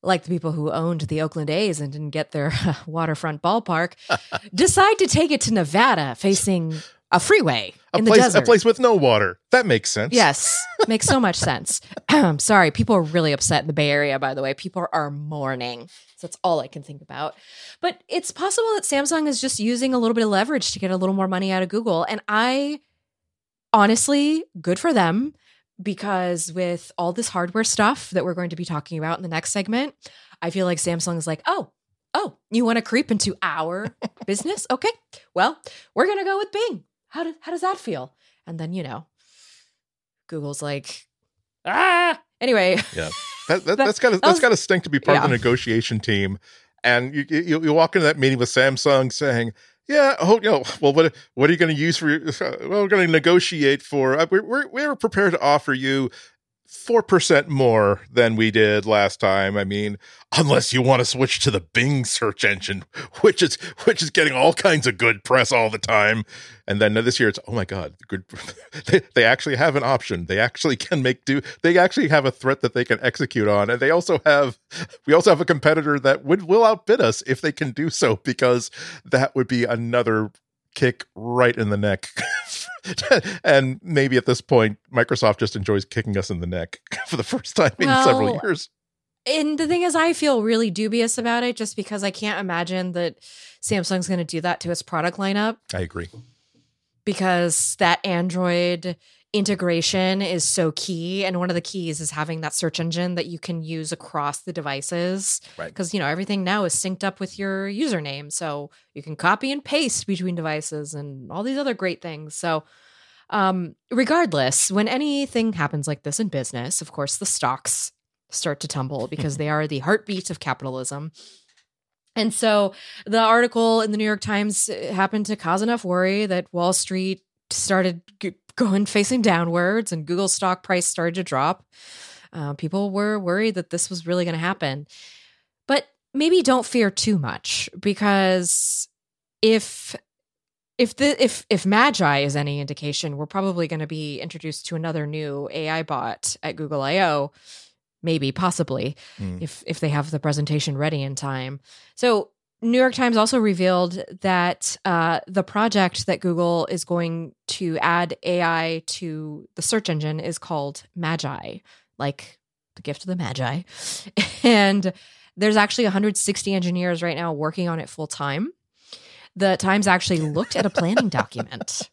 like the people who owned the Oakland A's and didn't get their waterfront ballpark, decide to take it to Nevada, facing a freeway a in the desert. a place with no water that makes sense Yes, makes so much sense. I'm sorry, people are really upset in the Bay Area. By the way, people are mourning. So that's all I can think about. But it's possible that Samsung is just using a little bit of leverage to get a little more money out of Google, and I honestly, good for them because with all this hardware stuff that we're going to be talking about in the next segment, I feel like Samsung is like, oh. Oh, you want to creep into our business? Okay. Well, we're going to go with Bing. How, do, how does that feel? And then, you know, Google's like, ah. Anyway, Yeah. that, that, that's got to that's got to stink to be part yeah. of the negotiation team. And you, you you walk into that meeting with Samsung saying, "Yeah, oh, know, well, what what are you going to use for? Your, well, we're going to negotiate for. Uh, we're, we're we're prepared to offer you 4% more than we did last time. I mean, unless you want to switch to the Bing search engine, which is which is getting all kinds of good press all the time. And then this year it's oh my god, good they, they actually have an option. They actually can make do they actually have a threat that they can execute on. And they also have we also have a competitor that would will outbid us if they can do so because that would be another kick right in the neck and maybe at this point, Microsoft just enjoys kicking us in the neck for the first time in well, several years. And the thing is, I feel really dubious about it just because I can't imagine that Samsung's going to do that to its product lineup. I agree. Because that Android integration is so key and one of the keys is having that search engine that you can use across the devices right. because you know everything now is synced up with your username so you can copy and paste between devices and all these other great things. So um regardless when anything happens like this in business of course the stocks start to tumble because they are the heartbeat of capitalism and so the article in the New York Times uh, happened to cause enough worry that Wall Street started going facing downwards and Google stock price started to drop. Uh, people were worried that this was really going to happen. But maybe don't fear too much because if if the if if magi is any indication we're probably going to be introduced to another new ai bot at google io maybe possibly mm. if if they have the presentation ready in time so New York Times also revealed that uh, the project that Google is going to add AI to the search engine is called Magi, like the gift of the Magi. and there's actually 160 engineers right now working on it full time. The Times actually looked at a planning document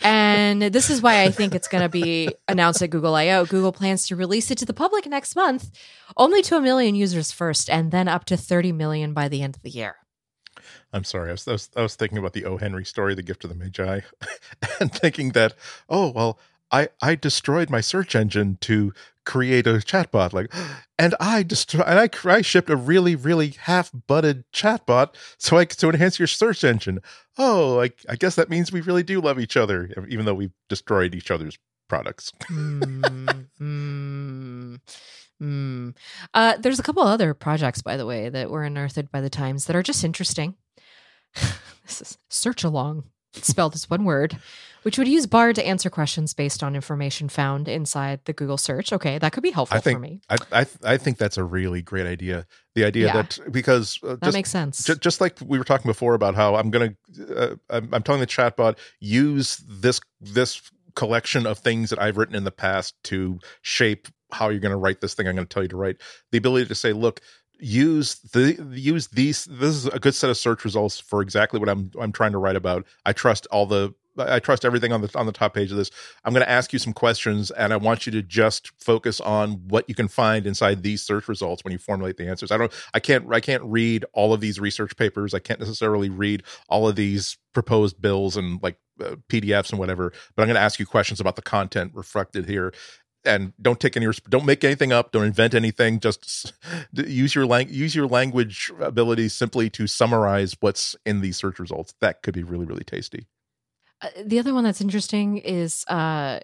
and this is why I think it's going to be announced at Google I/O. Google plans to release it to the public next month, only to a million users first, and then up to 30 million by the end of the year. I'm sorry. I was, I was, I was thinking about the O. Henry story, The Gift of the Magi, and thinking that, oh, well, I, I destroyed my search engine to create a chatbot like and i destroy and I, I shipped a really really half-butted chatbot so i to enhance your search engine. Oh I, I guess that means we really do love each other even though we've destroyed each other's products. Mm, mm, mm. Uh, there's a couple other projects by the way that were unearthed by the times that are just interesting. This is search along spelled as one word which would use Bard to answer questions based on information found inside the Google search. Okay, that could be helpful I think, for me. I, I, I think that's a really great idea. The idea yeah, that because uh, that makes sense. J- just like we were talking before about how I'm gonna, uh, I'm, I'm telling the chatbot use this this collection of things that I've written in the past to shape how you're going to write this thing. I'm going to tell you to write. The ability to say, look, use the use these this is a good set of search results for exactly what I'm I'm trying to write about. I trust all the I trust everything on the on the top page of this. I'm going to ask you some questions, and I want you to just focus on what you can find inside these search results when you formulate the answers. I don't, I can't, I can't read all of these research papers. I can't necessarily read all of these proposed bills and like uh, PDFs and whatever. But I'm going to ask you questions about the content reflected here, and don't take any, don't make anything up, don't invent anything. Just use your lang- use your language ability simply to summarize what's in these search results. That could be really, really tasty. Uh, the other one that's interesting is uh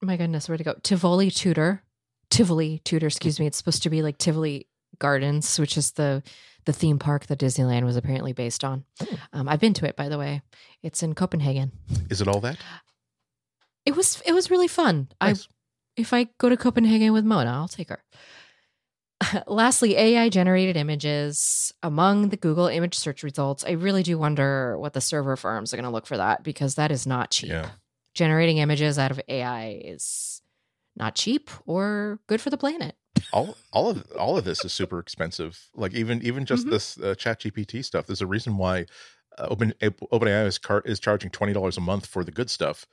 my goodness, where to go? Tivoli Tutor. Tivoli Tutor, excuse me. It's supposed to be like Tivoli Gardens, which is the the theme park that Disneyland was apparently based on. Oh. Um, I've been to it, by the way. It's in Copenhagen. Is it all that? It was. It was really fun. Nice. I if I go to Copenhagen with Mona, I'll take her. Lastly, AI generated images among the Google image search results. I really do wonder what the server firms are going to look for that because that is not cheap. Yeah. Generating images out of AI is not cheap or good for the planet. all all of all of this is super expensive. Like even even just mm-hmm. this uh, Chat GPT stuff. There's a reason why uh, Open OpenAI is car- is charging twenty dollars a month for the good stuff.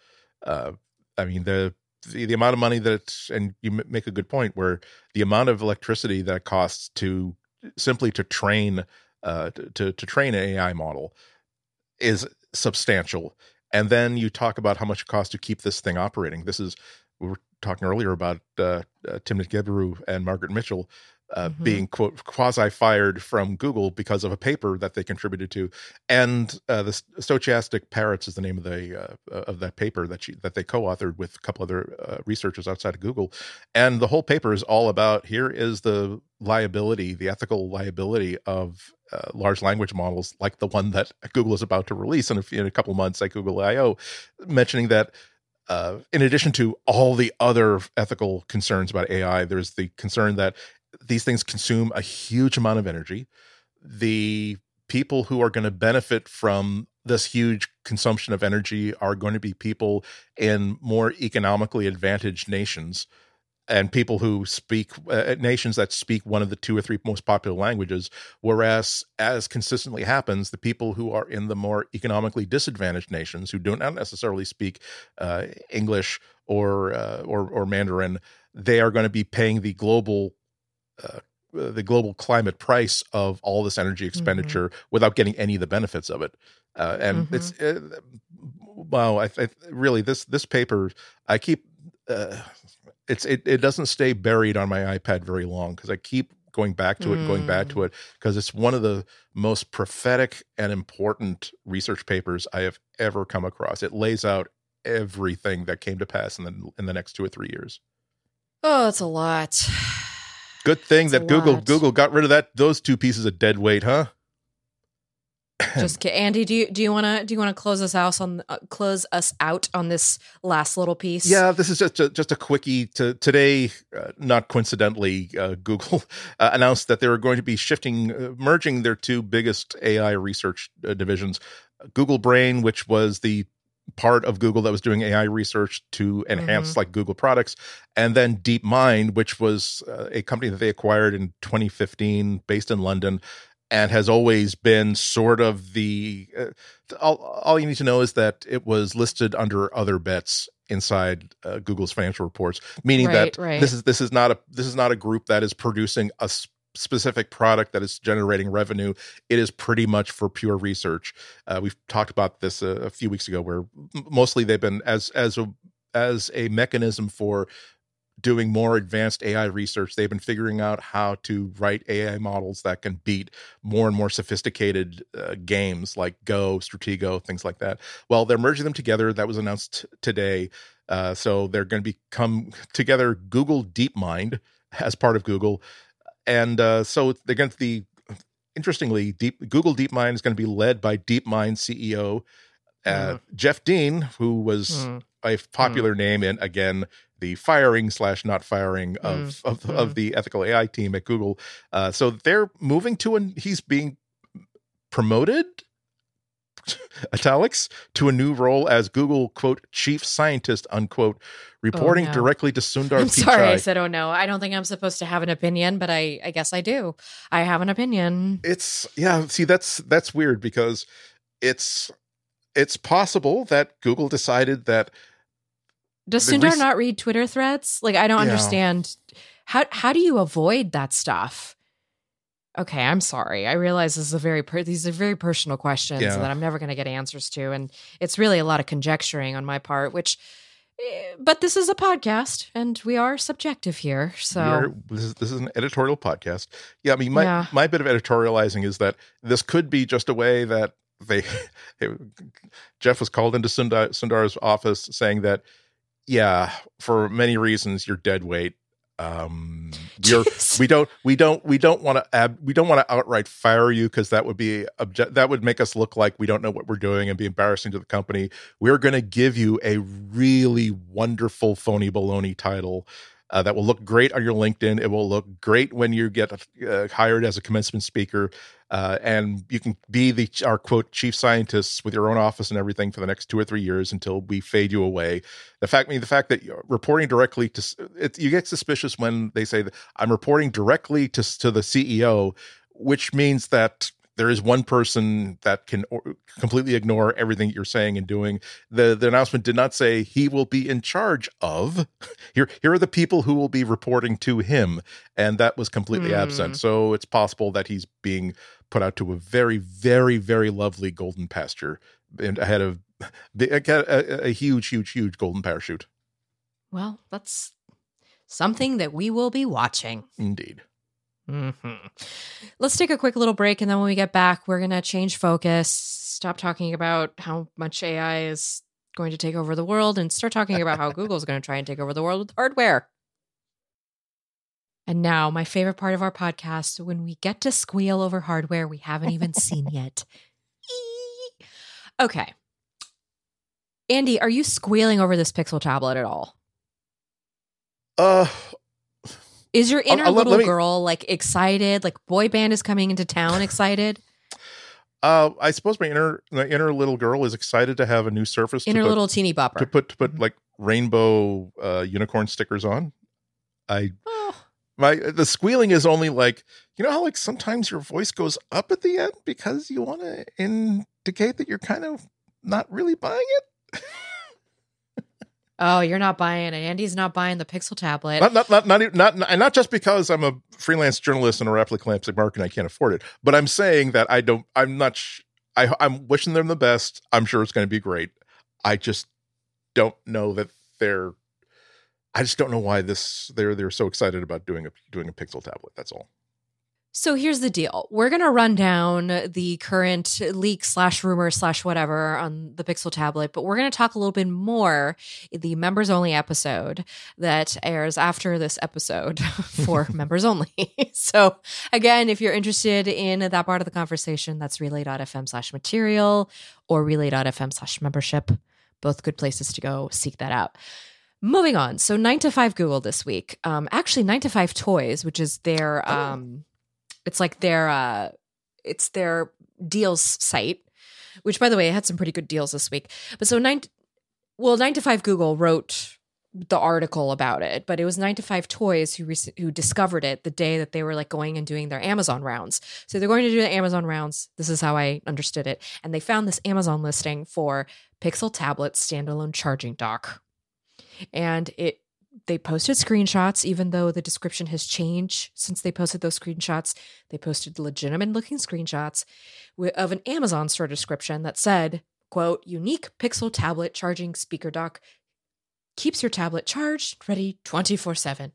Uh, I mean the the, the amount of money that and you make a good point where the amount of electricity that it costs to simply to train uh to to train an AI model is substantial. And then you talk about how much it costs to keep this thing operating. This is we were talking earlier about uh, uh, Timnit Gebru and Margaret Mitchell uh, Mhm. being quote quasi fired from Google because of a paper that they contributed to, and uh, the stochastic parrots is the name of the uh, of that paper that she that they co-authored with a couple other uh, researchers outside of Google, and the whole paper is all about here is the liability, the ethical liability of uh, large language models like the one that Google is about to release in a, in a couple months at Google I/O, mentioning that uh, in addition to all the other ethical concerns about AI, there's the concern that these things consume a huge amount of energy. The people who are going to benefit from this huge consumption of energy are going to be people in more economically advantaged nations and people who speak uh, nations that speak one of the two or three most popular languages whereas as consistently happens the people who are in the more economically disadvantaged nations who do not necessarily speak uh, english or, uh, or or mandarin they are going to be paying the global uh, the global climate price of all this energy expenditure without getting any of the benefits of it. Uh, and Mhm. it's uh, wow I, I really this this paper i keep uh, it's it, it doesn't stay buried on my ipad very long because i keep going back to it going back to it because it's one of the most prophetic and important research papers i have ever come across. It lays out everything that came to pass in the in the next two or three years. Oh, it's a lot. Good thing that google lot. google got rid of that those two pieces of dead weight huh Just ki- Andy, do you do you want to do you want to close us out on uh, close us out on this last little piece? Yeah, this is just a, just a quickie. To today, uh, not coincidentally, uh, Google uh, announced that they were going to be shifting, uh, merging their two biggest AI research uh, divisions, Google Brain, which was the part of Google that was doing AI research to enhance like Google products, and then DeepMind, which was uh, a company that they acquired in 2015, based in London. And has always been sort of the. Uh, all, all you need to know is that it was listed under other bets inside uh, Google's financial reports, meaning Right, that right. this is this is not a this is not a group that is producing a specific product that is generating revenue. It is pretty much for pure research. Uh, we've talked about this a, a few weeks ago, where mostly they've been as as a as a mechanism for doing more advanced AI research, they've been figuring out how to write AI models that can beat more and more sophisticated uh, games like Go, Stratego, things like that. Well, they're merging them together. That was announced today. Uh, so they're going to become together Google DeepMind as part of Google. And uh, so they're going to be, interestingly, Deep, Google DeepMind is going to be led by DeepMind CEO uh, Jeff Dean, who was Mm. a popular name in again the firing slash not firing of of, Mm. of the ethical AI team at Google. Uh, so they're moving to an he's being promoted italics to a new role as Google quote chief scientist unquote oh, reporting no. directly to Sundar I'm Pichai. sorry, I said, "Oh no." I don't think I'm supposed to have an opinion, but I, I guess I do. I have an opinion. it's yeah see that's that's weird because it's it's possible that google decided that Does Sundar rec- not read Twitter threads? Like, I don't Yeah. understand. How how do you avoid that stuff? Okay, I'm sorry. I realize this is a very per- these are very personal questions Yeah. that I'm never going to get answers to, and it's really a lot of conjecturing on my part. Which, eh, but this is a podcast, and we are subjective here. So You're- this is this is an editorial podcast. Yeah, I mean, my Yeah. my bit of editorializing is that this could be just a way that they, Jeff was called into Sundar, Sundar's office saying that, yeah, for many reasons you're dead weight. Um, you're Jeez. we don't we don't we don't want to ab- we don't want to outright fire you because that would be obje- that would make us look like we don't know what we're doing and be embarrassing to the company. We're going to give you a really wonderful phony baloney title uh, that will look great on your LinkedIn. It will look great when you get uh, hired as a commencement speaker, uh, and you can be the our quote chief scientists with your own office and everything for the next two or three years until we fade you away. The fact, I mean, the fact that you're reporting directly to it, you get suspicious when they say that I'm reporting directly to to the CEO, which means that there is one person that can or, completely ignore everything you're saying and doing. The the announcement did not say he will be in charge of. Here here are the people who will be reporting to him, and that was completely Hmm. absent. So it's possible that he's being put out to a very very very lovely golden pasture and ahead of the, a, a, a huge huge huge golden parachute. Well, that's something that we will be watching. Indeed. Mm-hmm. Let's take a quick little break. And then when we get back, we're going to change focus, stop talking about how much AI is going to take over the world, and start talking about how Google is going to try and take over the world with hardware. And now, my favorite part of our podcast when we get to squeal over hardware we haven't even seen yet. okay. Andy, are you squealing over this Pixel tablet at all? Uh, Is your inner I'll- let- little me- girl like excited? Like boy band is coming into town excited? uh, I suppose my inner my inner little girl is excited to have a new surface inner to put, little teeny bopper to put to put like rainbow uh, unicorn stickers on. I Oh, my the squealing is only like you know how like sometimes your voice goes up at the end because you want to indicate that you're kind of not really buying it. oh, you're not buying it. Andy's not buying the Pixel tablet. not not not not not, and not just because I'm a freelance journalist and a collapsing market and I can't afford it, but I'm saying that I don't. I'm not. Sh- I I'm wishing them the best. I'm sure it's going to be great. I just don't know that they're. I just don't know why this they're they're so excited about doing a doing a Pixel tablet. That's all. So here's the deal. We're going to run down the current leak slash rumor slash whatever on the Pixel tablet, but we're going to talk a little bit more in the members only episode that airs after this episode for members only. So again, if you're interested in that part of the conversation, that's relay.fm slash material or relay.fm slash membership. Both good places to go seek that out. Moving on. So 9 to 5 Google this week. Um, actually 9 to 5 Toys, which is their Oh. It's like their uh it's their deals site, which by the way had some pretty good deals this week. But so 9 well 9 to 5 Google wrote the article about it, but it was 9 to 5 Toys who rec- who discovered it the day that they were like going and doing their Amazon rounds. So they're going to do the Amazon rounds. This is how I understood it. And they found this Amazon listing for Pixel tablet standalone charging dock. And it they posted screenshots even though the description has changed since they posted those screenshots. They posted legitimate looking screenshots of an Amazon store description that said, quote, unique Pixel tablet charging speaker dock keeps your tablet charged, ready 24 7.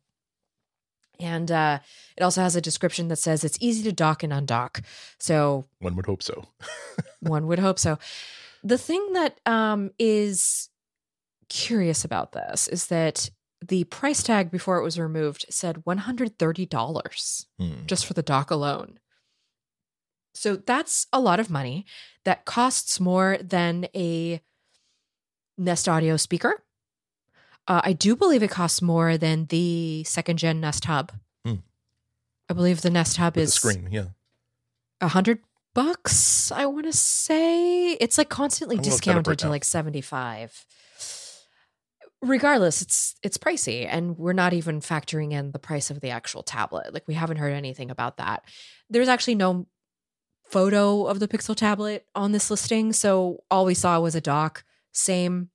And uh, it also has a description that says it's easy to dock and undock. So One would hope so. one would hope so. The thing that um, is curious about this is that the price tag before it was removed said $130 Hmm. just for the dock alone. So that's a lot of money. That costs more than a Nest Audio speaker. Uh, I do believe it costs more than the second gen Nest Hub. Hmm. I believe the Nest Hub With is screen, yeah. a hundred bucks. I want to say it's like constantly I'm gonna look that up discounted to like seventy five. Regardless, it's it's pricey, and we're not even factoring in the price of the actual tablet. Like we haven't heard anything about that. There's actually no photo of the Pixel tablet on this listing, so all we saw was a dock, same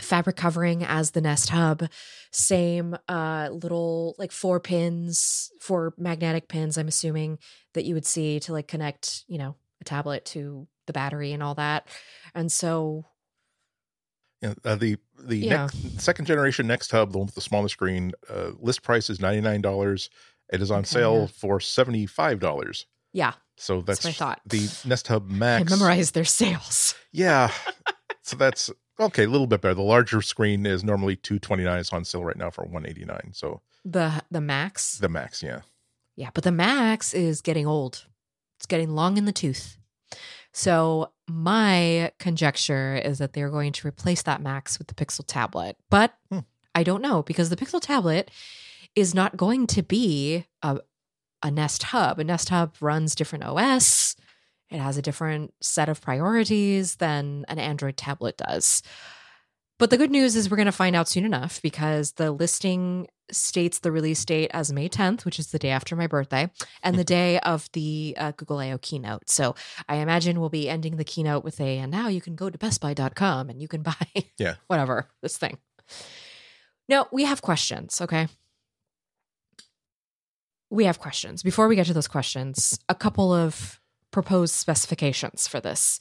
fabric covering as the Nest Hub, same uh little like four pins, four magnetic pins. I'm assuming that you would see to like connect, you know, a tablet to the battery and all that. And so, Yeah, uh, the the Yeah. next, second generation Nest Hub, the one with the smaller screen, uh, list price is ninety nine dollars. It is on Okay, sale for seventy five dollars. yeah, So that's, That's what I thought. the Nest Hub Max. I memorized their sales. Yeah, so that's okay. A little bit better. The larger screen is normally two twenty nine. It's on sale right now for one eighty nine. So The the Max. the Max, yeah. Yeah, but the Max is getting old. It's getting long in the tooth. So my conjecture is that they're going to replace that Max with the Pixel tablet. But Hmm. I don't know because the Pixel tablet is not going to be a, a Nest Hub. A Nest Hub runs different OS. It has a different set of priorities than an Android tablet does. But the good news is we're going to find out soon enough because the listing states the release date as May 10th, which is the day after my birthday, and the day of the uh, Google I/O keynote. So I imagine we'll be ending the keynote with a, and now you can go to bestbuy.com and you can buy Yeah. whatever, this thing. Now, we have questions, okay? We have questions. Before we get to those questions, a couple of proposed specifications for this.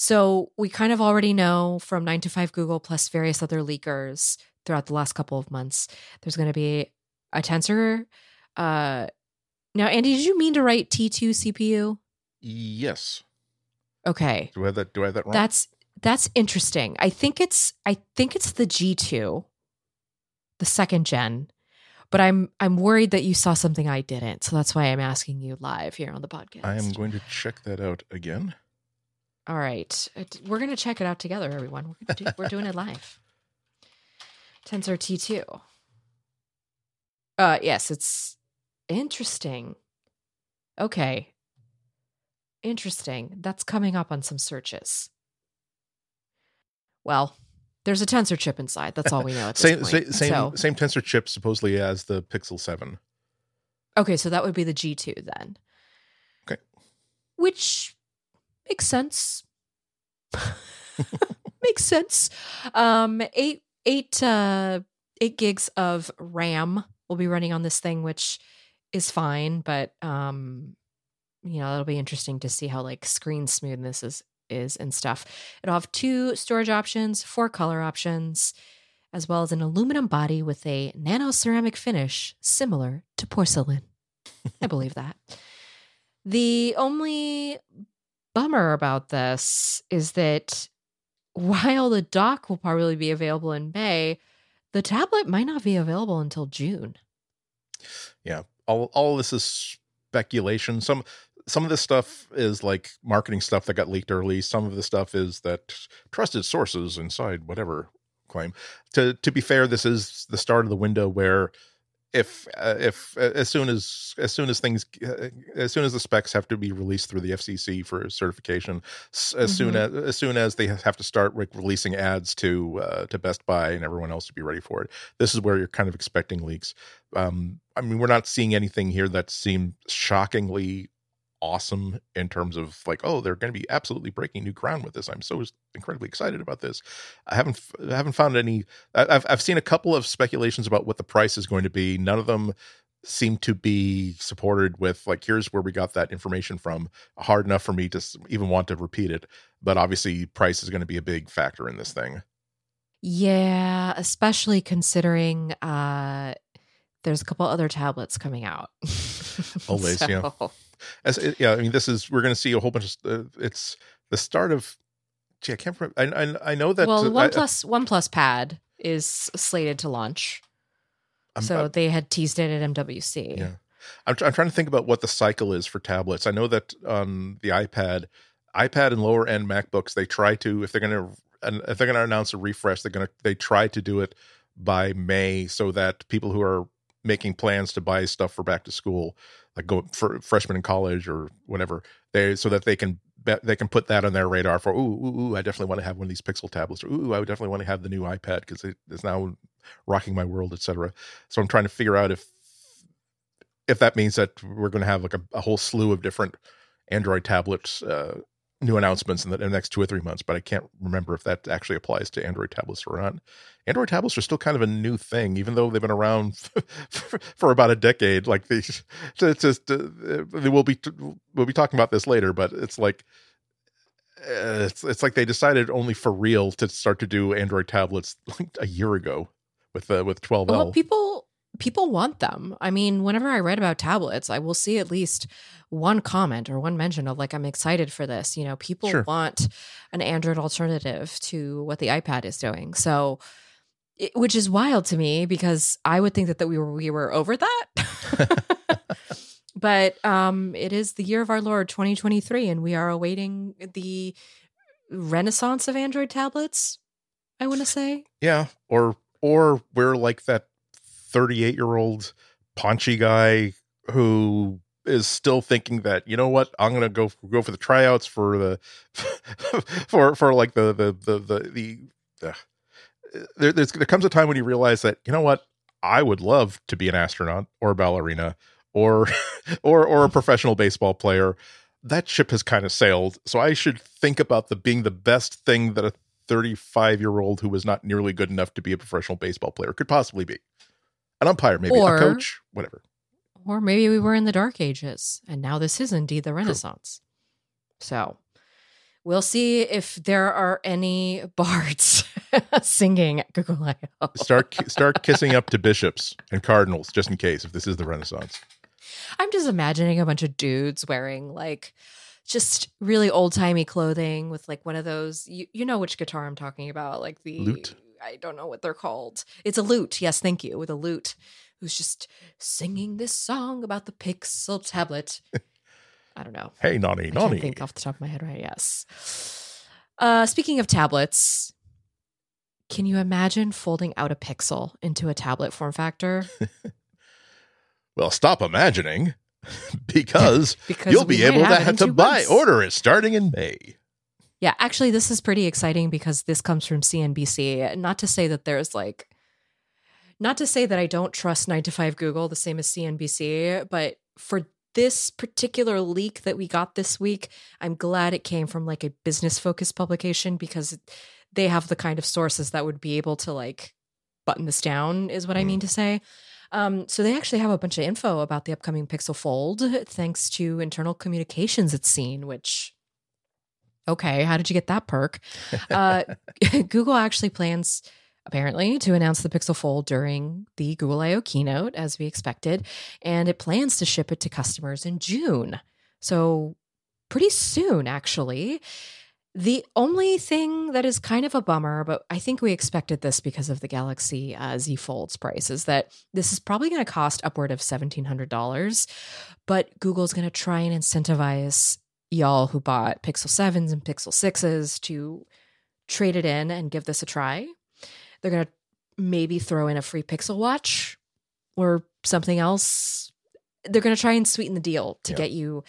So we kind of already know from 9 to 5 Google plus various other leakers throughout the last couple of months. There's going to be a tensor. Uh, now, Andy, did you mean to write T2 CPU? Yes. Okay. Do I have that? Do I have that wrong? That's that's interesting. I think it's I think it's the G2, the second gen. But I'm I'm worried that you saw something I didn't. So that's why I'm asking you live here on the podcast. I am going to check that out again. All right. We're going to check it out together, everyone. We're, do, we're doing it live. Tensor T2. Uh, yes, it's interesting. Okay. Interesting. That's coming up on some searches. Well, there's a tensor chip inside. That's all we know at this Same point. same same, So- same tensor chip supposedly as the Pixel Seven. Okay, so that would be the G2 then. Okay. Which makes sense. makes sense. Um eight eight uh eight gigs of RAM will be running on this thing, which is fine, but um you know, it'll be interesting to see how like screen smoothness is is and stuff. It'll have two storage options, four color options, as well as an aluminum body with a nano ceramic finish similar to porcelain. I believe that. The only bummer about this is that while the dock will probably be available in May, the tablet might not be available until June. Yeah, all all this is speculation. Some some of this stuff is like marketing stuff that got leaked early. Some of the stuff is that trusted sources inside whatever claim. To to be fair, this is the start of the window where if uh, if uh, as soon as as soon as things uh, as soon as the specs have to be released through the FCC for certification, s- as soon as as soon as they have to start like releasing ads to uh, to Best Buy and everyone else to be ready for it, this is where you're kind of expecting leaks. Um, I mean, we're not seeing anything here that seemed shockingly awesome in terms of like, oh, they're going to be absolutely breaking new ground with this. I'm so incredibly excited about this. I haven't I haven't found any. I've I've seen a couple of speculations about what the price is going to be. None of them seem to be supported with like here's where we got that information from hard enough for me to even want to repeat it but obviously price is going to be a big factor in this thing Yeah, especially considering uh there's a couple other tablets coming out. Always, yeah. As it- yeah, I mean, this is we're going to see a whole bunch of. Uh, it's the start of. Gee, I can't remember. I I, I know that. well, uh, One I- Plus One Plus Pad is slated to launch. I'm- so I- they had teased it at MWC. Yeah. I'm, tr- I'm trying to think about what the cycle is for tablets. I know that on the iPad, iPad and lower end MacBooks, they try to if they're going to if they're going to announce a refresh, they're going to they try to do it by May so that people who are making plans to buy stuff for back to school, like go for freshmen in college or whatever, they so that they can they can put that on their radar for ooh ooh, ooh I definitely want to have one of these Pixel tablets or ooh I would definitely want to have the new iPad because it is now rocking my world, etc. So I'm trying to figure out if if that means that we're going to have like a, a whole slew of different Android tablets, uh, new announcements in the, in the next two or three months, but I can't remember if that actually applies to Android tablets or not. Android tablets are still kind of a new thing, even though they've been around for, for about a decade. Like they, it's just, uh, they will be we'll be talking about this later, but it's like uh, it's it's like they decided only for real to start to do Android tablets like a year ago with uh, with 12L. Well, people people want them. I mean, whenever I read about tablets, I will see at least one comment or one mention of like I'm excited for this. You know, people Sure. want an Android alternative to what the iPad is doing. So it, which is wild to me because I would think that, that we were we were over that. but um it is the year of our Lord 2023 and we are awaiting the renaissance of Android tablets, I want to say. Yeah, or or we're like that 38 year old paunchy guy who is still thinking that you know what I'm gonna go go for the tryouts for the for for like the the the the, the uh, there there comes a time when you realize that you know what I would love to be an astronaut or a ballerina or or or a professional baseball player. That ship has kind of sailed, so I should think about the being the best thing that a 35 year old who was not nearly good enough to be a professional baseball player could possibly be. An umpire, maybe Or- a coach, whatever. Or maybe we were in the dark ages and now this is indeed the renaissance. So We'll see if there are any bards singing at Google I/O. Start start kissing up to bishops and cardinals just in case if this is the Renaissance. I'm just imagining a bunch of dudes wearing like just really old timey clothing with like one of those. You you know which guitar I'm talking about, like the Lute? I don't know what they're called. It's a lute. Yes, thank you. With a lute, who's just singing this song about the Pixel tablet. I don't know. Hey, naughty, I can't think off the top of my head right. Yes. Uh, speaking of tablets, can you imagine folding out a Pixel into a tablet form factor? Well, stop imagining because Because you'll be able to have it in have to buy months. order it starting in May. Yeah, actually, this is pretty exciting because this comes from CNBC. Not to say that there's like, not to say that I don't trust 9 to 5 Google the same as CNBC, but for this particular leak that we got this week, I'm glad it came from like a business focused publication because they have the kind of sources that would be able to like button this down, is what I mean to say. Um, so they actually have a bunch of info about the upcoming Pixel Fold, thanks to internal communications it's seen, which okay, how did you get that perk? Uh, Google actually plans, apparently, to announce the Pixel Fold during the Google I/O keynote, as we expected, and it plans to ship it to customers in June. So pretty soon, actually. The only thing that is kind of a bummer, but I think we expected this because of the Galaxy uh, Z Fold's price, is that this is probably going to cost upward of $1,700. But Google's going to try and incentivize y'all who bought Pixel 7s and Pixel 6s to trade it in and give this a try. They're going to maybe throw in a free Pixel Watch or something else. They're going to try and sweeten the deal to Yeah. get you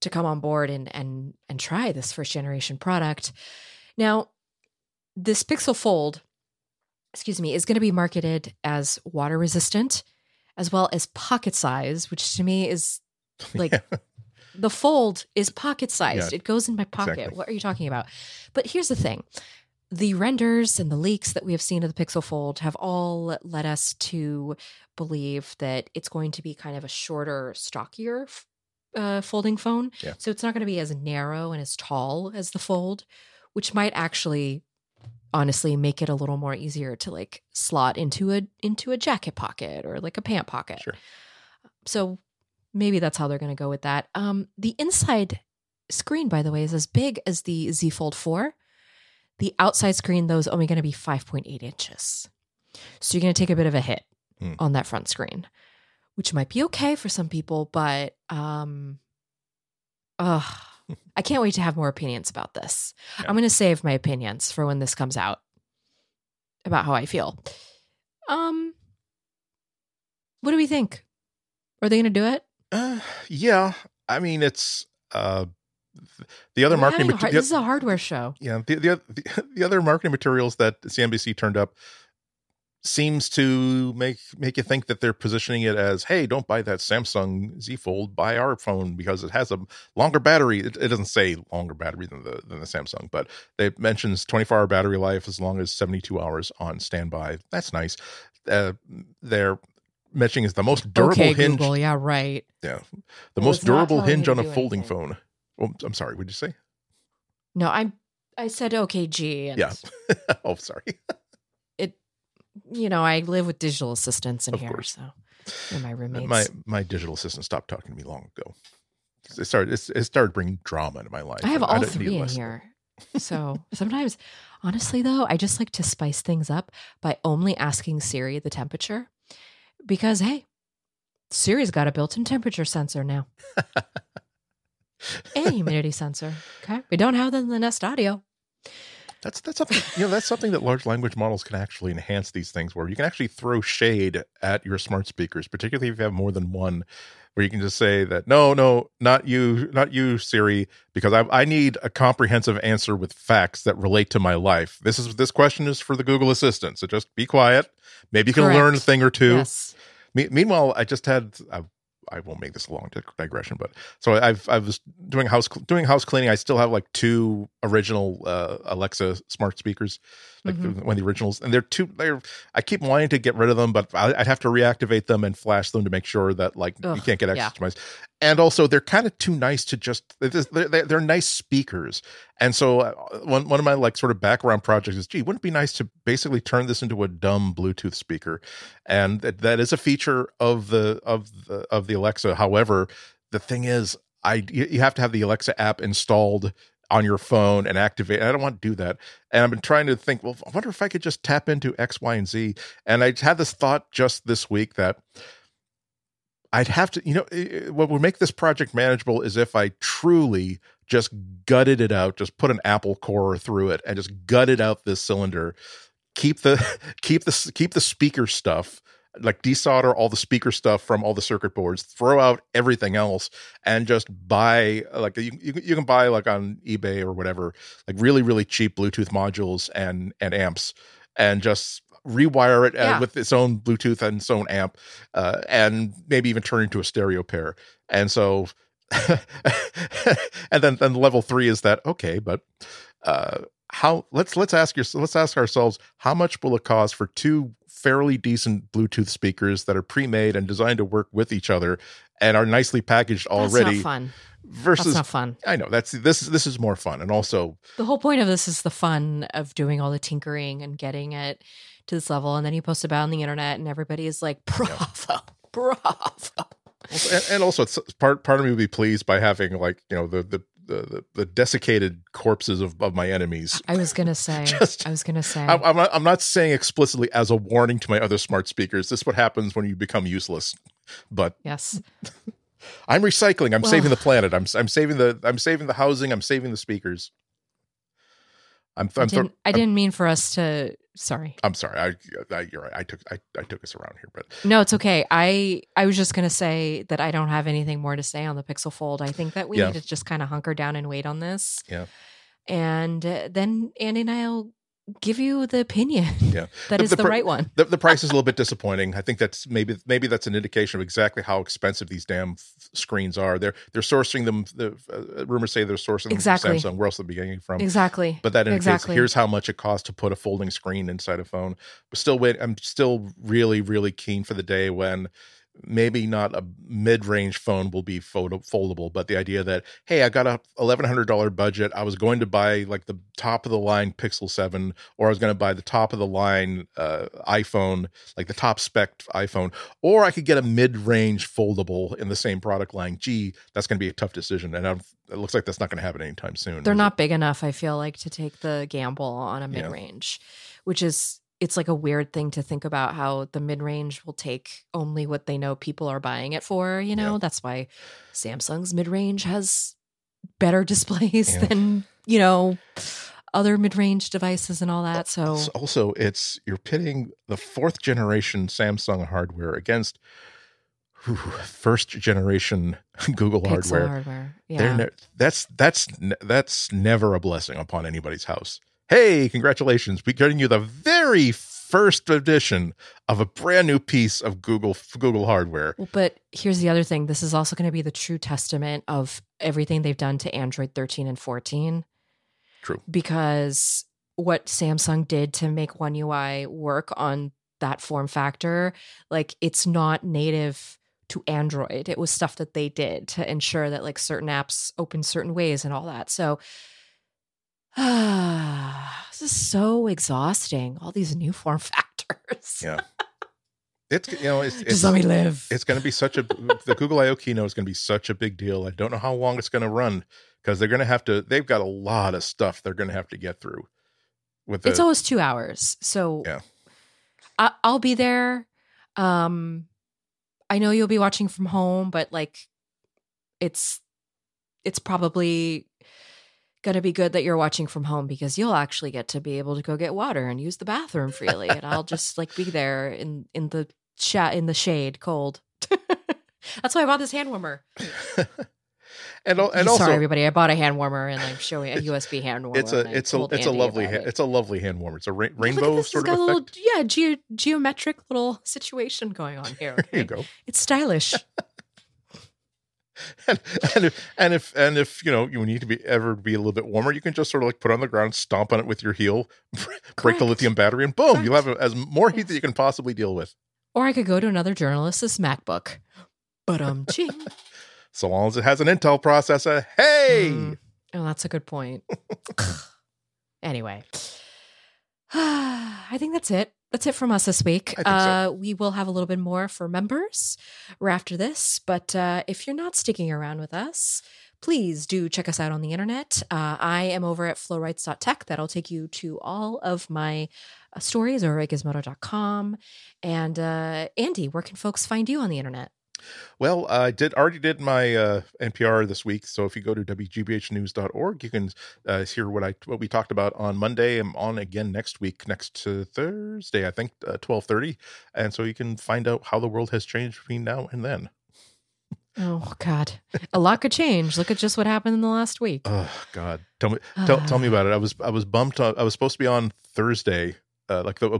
to come on board and and and try this first generation product. Now, this Pixel Fold, excuse me, is going to be marketed as water resistant as well as pocket size, which to me is like the fold is pocket sized. Yeah, it goes in my pocket. exactly. What are you talking about? But here's the thing. The renders and the leaks that we have seen of the Pixel Fold have all led us to believe that it's going to be kind of a shorter, stockier uh, folding phone. Yeah. So it's not going to be as narrow and as tall as the Fold, which might actually honestly make it a little more easier to like slot into a into a jacket pocket or like a pant pocket. Sure. So maybe that's how they're going to go with that. Um, the inside screen, by the way, is as big as the Z Fold 4. The outside screen, though, is only going to be 5.8 inches. So you're going to take a bit of a hit Hmm. on that front screen, which might be okay for some people, but um, I can't wait to have more opinions about this. Yeah. I'm going to save my opinions for when this comes out about how I feel. Um, what do we think? Are they going to do it? Uh, yeah, I mean it's uh, the other We're marketing. hard- the- this is a hardware show. yeah, the, the the the other marketing materials that CNBC turned up seems to make make you think that they're positioning it as, hey, don't buy that Samsung Z Fold, buy our phone because it has a longer battery. It, it doesn't say longer battery than the than the Samsung, but it mentions 24 hour battery life as long as 72 hours on standby. That's nice. Uh, they're mentioning is the most durable okay, hinge. Google. Yeah, right. Yeah, the most durable hinge on a folding anything. phone. Oh, I'm sorry. What did you say? No, I I said OKG. And Yeah. oh, sorry. It, you know, I live with digital assistants in Of here, course. so they're my roommates. My my digital assistant stopped talking to me long ago. It started. It, started bringing drama into my life. I have and all didn't three in less of it. here. So sometimes, honestly, though, I just like to spice things up by only asking Siri the temperature because, hey, Siri's got a built in temperature sensor now and humidity sensor. Okay. We don't have that in the Nest Audio. That's that's something you know. That's something that large language models can actually enhance these things. Where you can actually throw shade at your smart speakers, particularly if you have more than one. Where you can just say that no, no, not you, not you, Siri, because I, I need a comprehensive answer with facts that relate to my life. This is this question is for the Google Assistant, so just be quiet. Maybe you can learn a thing or two. Yes. Me- meanwhile, I just had I, I won't make this a long digression, but so I've I was doing house doing house cleaning. I still have like two original uh, Alexa smart speakers like mm-hmm. one of the originals, and they're too. They're I keep wanting to get rid of them, but I, would have to reactivate them and flash them to make sure that like Ugh, you can't get access yeah. to my. And also, they're kind of too nice to just. They're, they're, they're nice speakers, and so uh, one one of my like sort of background projects is, gee, wouldn't it be nice to basically turn this into a dumb Bluetooth speaker? And that, that is a feature of the of the of the Alexa. However, the thing is, I you have to have the Alexa app installed on your phone and activate. I don't want to do that. And I've been trying to think, well, I wonder if I could just tap into X, Y, and Z. And I had this thought just this week that I'd have to, you know, what would make this project manageable is if I truly just gutted it out, just put an Apple core through it and just gutted out this cylinder. Keep the keep the keep the speaker stuff like desolder all the speaker stuff from all the circuit boards, throw out everything else, and just buy like you, you, you can buy like on eBay or whatever, like really really cheap Bluetooth modules and and amps, and just rewire it uh, yeah. with its own Bluetooth and its own amp, uh, and maybe even turn into a stereo pair. And so, and then then level three is that okay, but uh, how let's let's ask your let's ask ourselves how much will it cost for two fairly decent Bluetooth speakers that are pre-made and designed to work with each other and are nicely packaged already. That's fun. Versus, that's not fun. I know that's this. This is more fun, and also the whole point of this is the fun of doing all the tinkering and getting it to this level, and then you post about on the internet, and everybody is like, "Bravo, yeah. bravo." and, and, also, part part of me would be pleased by having like you know the the the, the, desiccated corpses of, of my enemies. I was gonna say. Just, I was gonna say. I, I'm not, I'm not saying explicitly as a warning to my other smart speakers. This is what happens when you become useless. But yes, I'm recycling. I'm well, saving the planet. I'm I'm saving the I'm saving the housing. I'm saving the speakers. I'm, I'm I, didn't, I didn't mean for us to sorry. I'm sorry. I, I, you're right. I took I, I took us around here, but no, it's okay. I I was just gonna say that I don't have anything more to say on the Pixel Fold. I think that we yeah. need to just kind of hunker down and wait on this. Yeah. And uh, then Andy and I'll give you the opinion. Yeah, that the, is the, the pr- right one. The, the, price is a little bit disappointing. I think that's maybe maybe that's an indication of exactly how expensive these damn f- screens are. They're they're sourcing them. The uh, rumors say they're sourcing exactly. them from Samsung. Where else are they getting from? Exactly. But that indicates exactly. here's how much it costs to put a folding screen inside a phone. But still, wait. I'm still really really keen for the day when maybe not a mid-range phone will be photo- foldable but the idea that hey i got a $1100 budget i was going to buy like the top of the line pixel 7 or i was going to buy the top of the line uh, iphone like the top spec iphone or i could get a mid-range foldable in the same product line gee that's going to be a tough decision and I'm, it looks like that's not going to happen anytime soon they're not it? big enough i feel like to take the gamble on a mid-range yeah. which is it's like a weird thing to think about how the mid range will take only what they know people are buying it for. You know, yeah. that's why Samsung's mid range has better displays yeah. than, you know, other mid range devices and all that. So also, it's you're pitting the fourth generation Samsung hardware against whew, first generation Google Pixel hardware. hardware. Yeah. Ne- that's that's that's never a blessing upon anybody's house hey, congratulations, we're getting you the very first edition of a brand new piece of Google Google hardware. But here's the other thing. This is also going to be the true testament of everything they've done to Android 13 and 14. True. Because what Samsung did to make One UI work on that form factor, like it's not native to Android. It was stuff that they did to ensure that like certain apps open certain ways and all that. So this is so exhausting. All these new form factors. Yeah. It's you know it's, it's just let me live. It's going to be such a the Google I/O keynote is going to be such a big deal. I don't know how long it's going to run because they're going to have to. They've got a lot of stuff they're going to have to get through. With the, it's almost two hours, so yeah, I, I'll be there. Um, I know you'll be watching from home, but like, it's it's probably going to be good that you're watching from home because you'll actually get to be able to go get water and use the bathroom freely and I'll just like be there in in the chat in the shade cold. That's why I bought this hand warmer. and, and also sorry everybody, I bought a hand warmer and I'm showing a USB hand warmer. It's a it's a it's Andy a lovely ha- it. it's a lovely hand warmer. It's a ra- rainbow sort of effect. Little, yeah, ge- geometric little situation going on here. Okay? There you go. It's stylish. and, and if and if and if you know you need to be ever be a little bit warmer, you can just sort of like put it on the ground, stomp on it with your heel, break Correct. the lithium battery, and boom, Correct. you'll have as more heat that you can possibly deal with. Or I could go to another journalist's MacBook. But um, ching. So long as it has an Intel processor. Hey, Mm. Oh, that's a good point. anyway, I think that's it. That's it from us this week. Think so. uh, we will have a little bit more for members after this, but uh, if you're not sticking around with us, please do check us out on the internet. Uh, I am over at flowrights.tech. That'll take you to all of my uh, stories or at gizmodo.com. And uh, Andy, where can folks find you on the internet? Well, I did already did my uh, NPR this week. So if you go to wgbhnews.org, you can uh, hear what I what we talked about on Monday. I'm on again next week, next to Thursday, I think, uh, twelve thirty, and so you can find out how the world has changed between now and then. Oh, God. A lot could change. Look at just what happened in the last week. Oh God, tell me, tell, tell me about it. I was I was bumped. On, I was supposed to be on Thursday, uh, like the uh,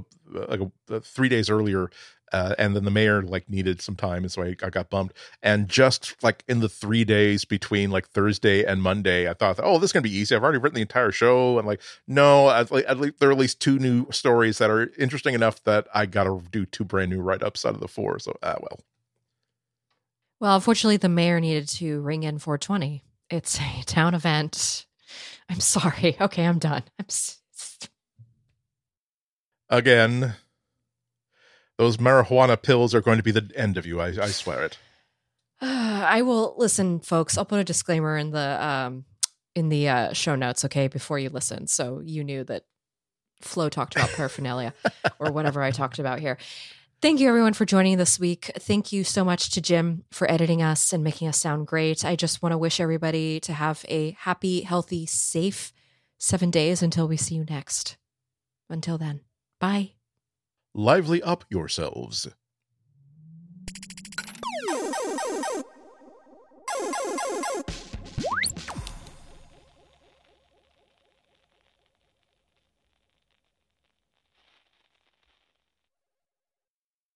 like uh, three days earlier, uh, and then the mayor like needed some time, and so I, I got bumped. And just like in the three days between like Thursday and Monday, I thought, oh, this is gonna be easy. I've already written the entire show, and like, no, at, le- at least there are at least two new stories that are interesting enough that I got to do two brand new write ups out of the four. So, ah, well, Well, unfortunately, the mayor needed to ring in 420. It's a town event. I'm sorry. Okay, I'm done. I'm s- again, those marijuana pills are going to be the end of you. I, I swear it. I will listen, folks. I'll put a disclaimer in the um in the uh, show notes, okay, before you listen, so you knew that Flo talked about paraphernalia or whatever I talked about here. Thank you, everyone, for joining this week. Thank you so much to Jim for editing us and making us sound great. I just want to wish everybody to have a happy, healthy, safe seven days until we see you next. Until then, bye lively up yourselves.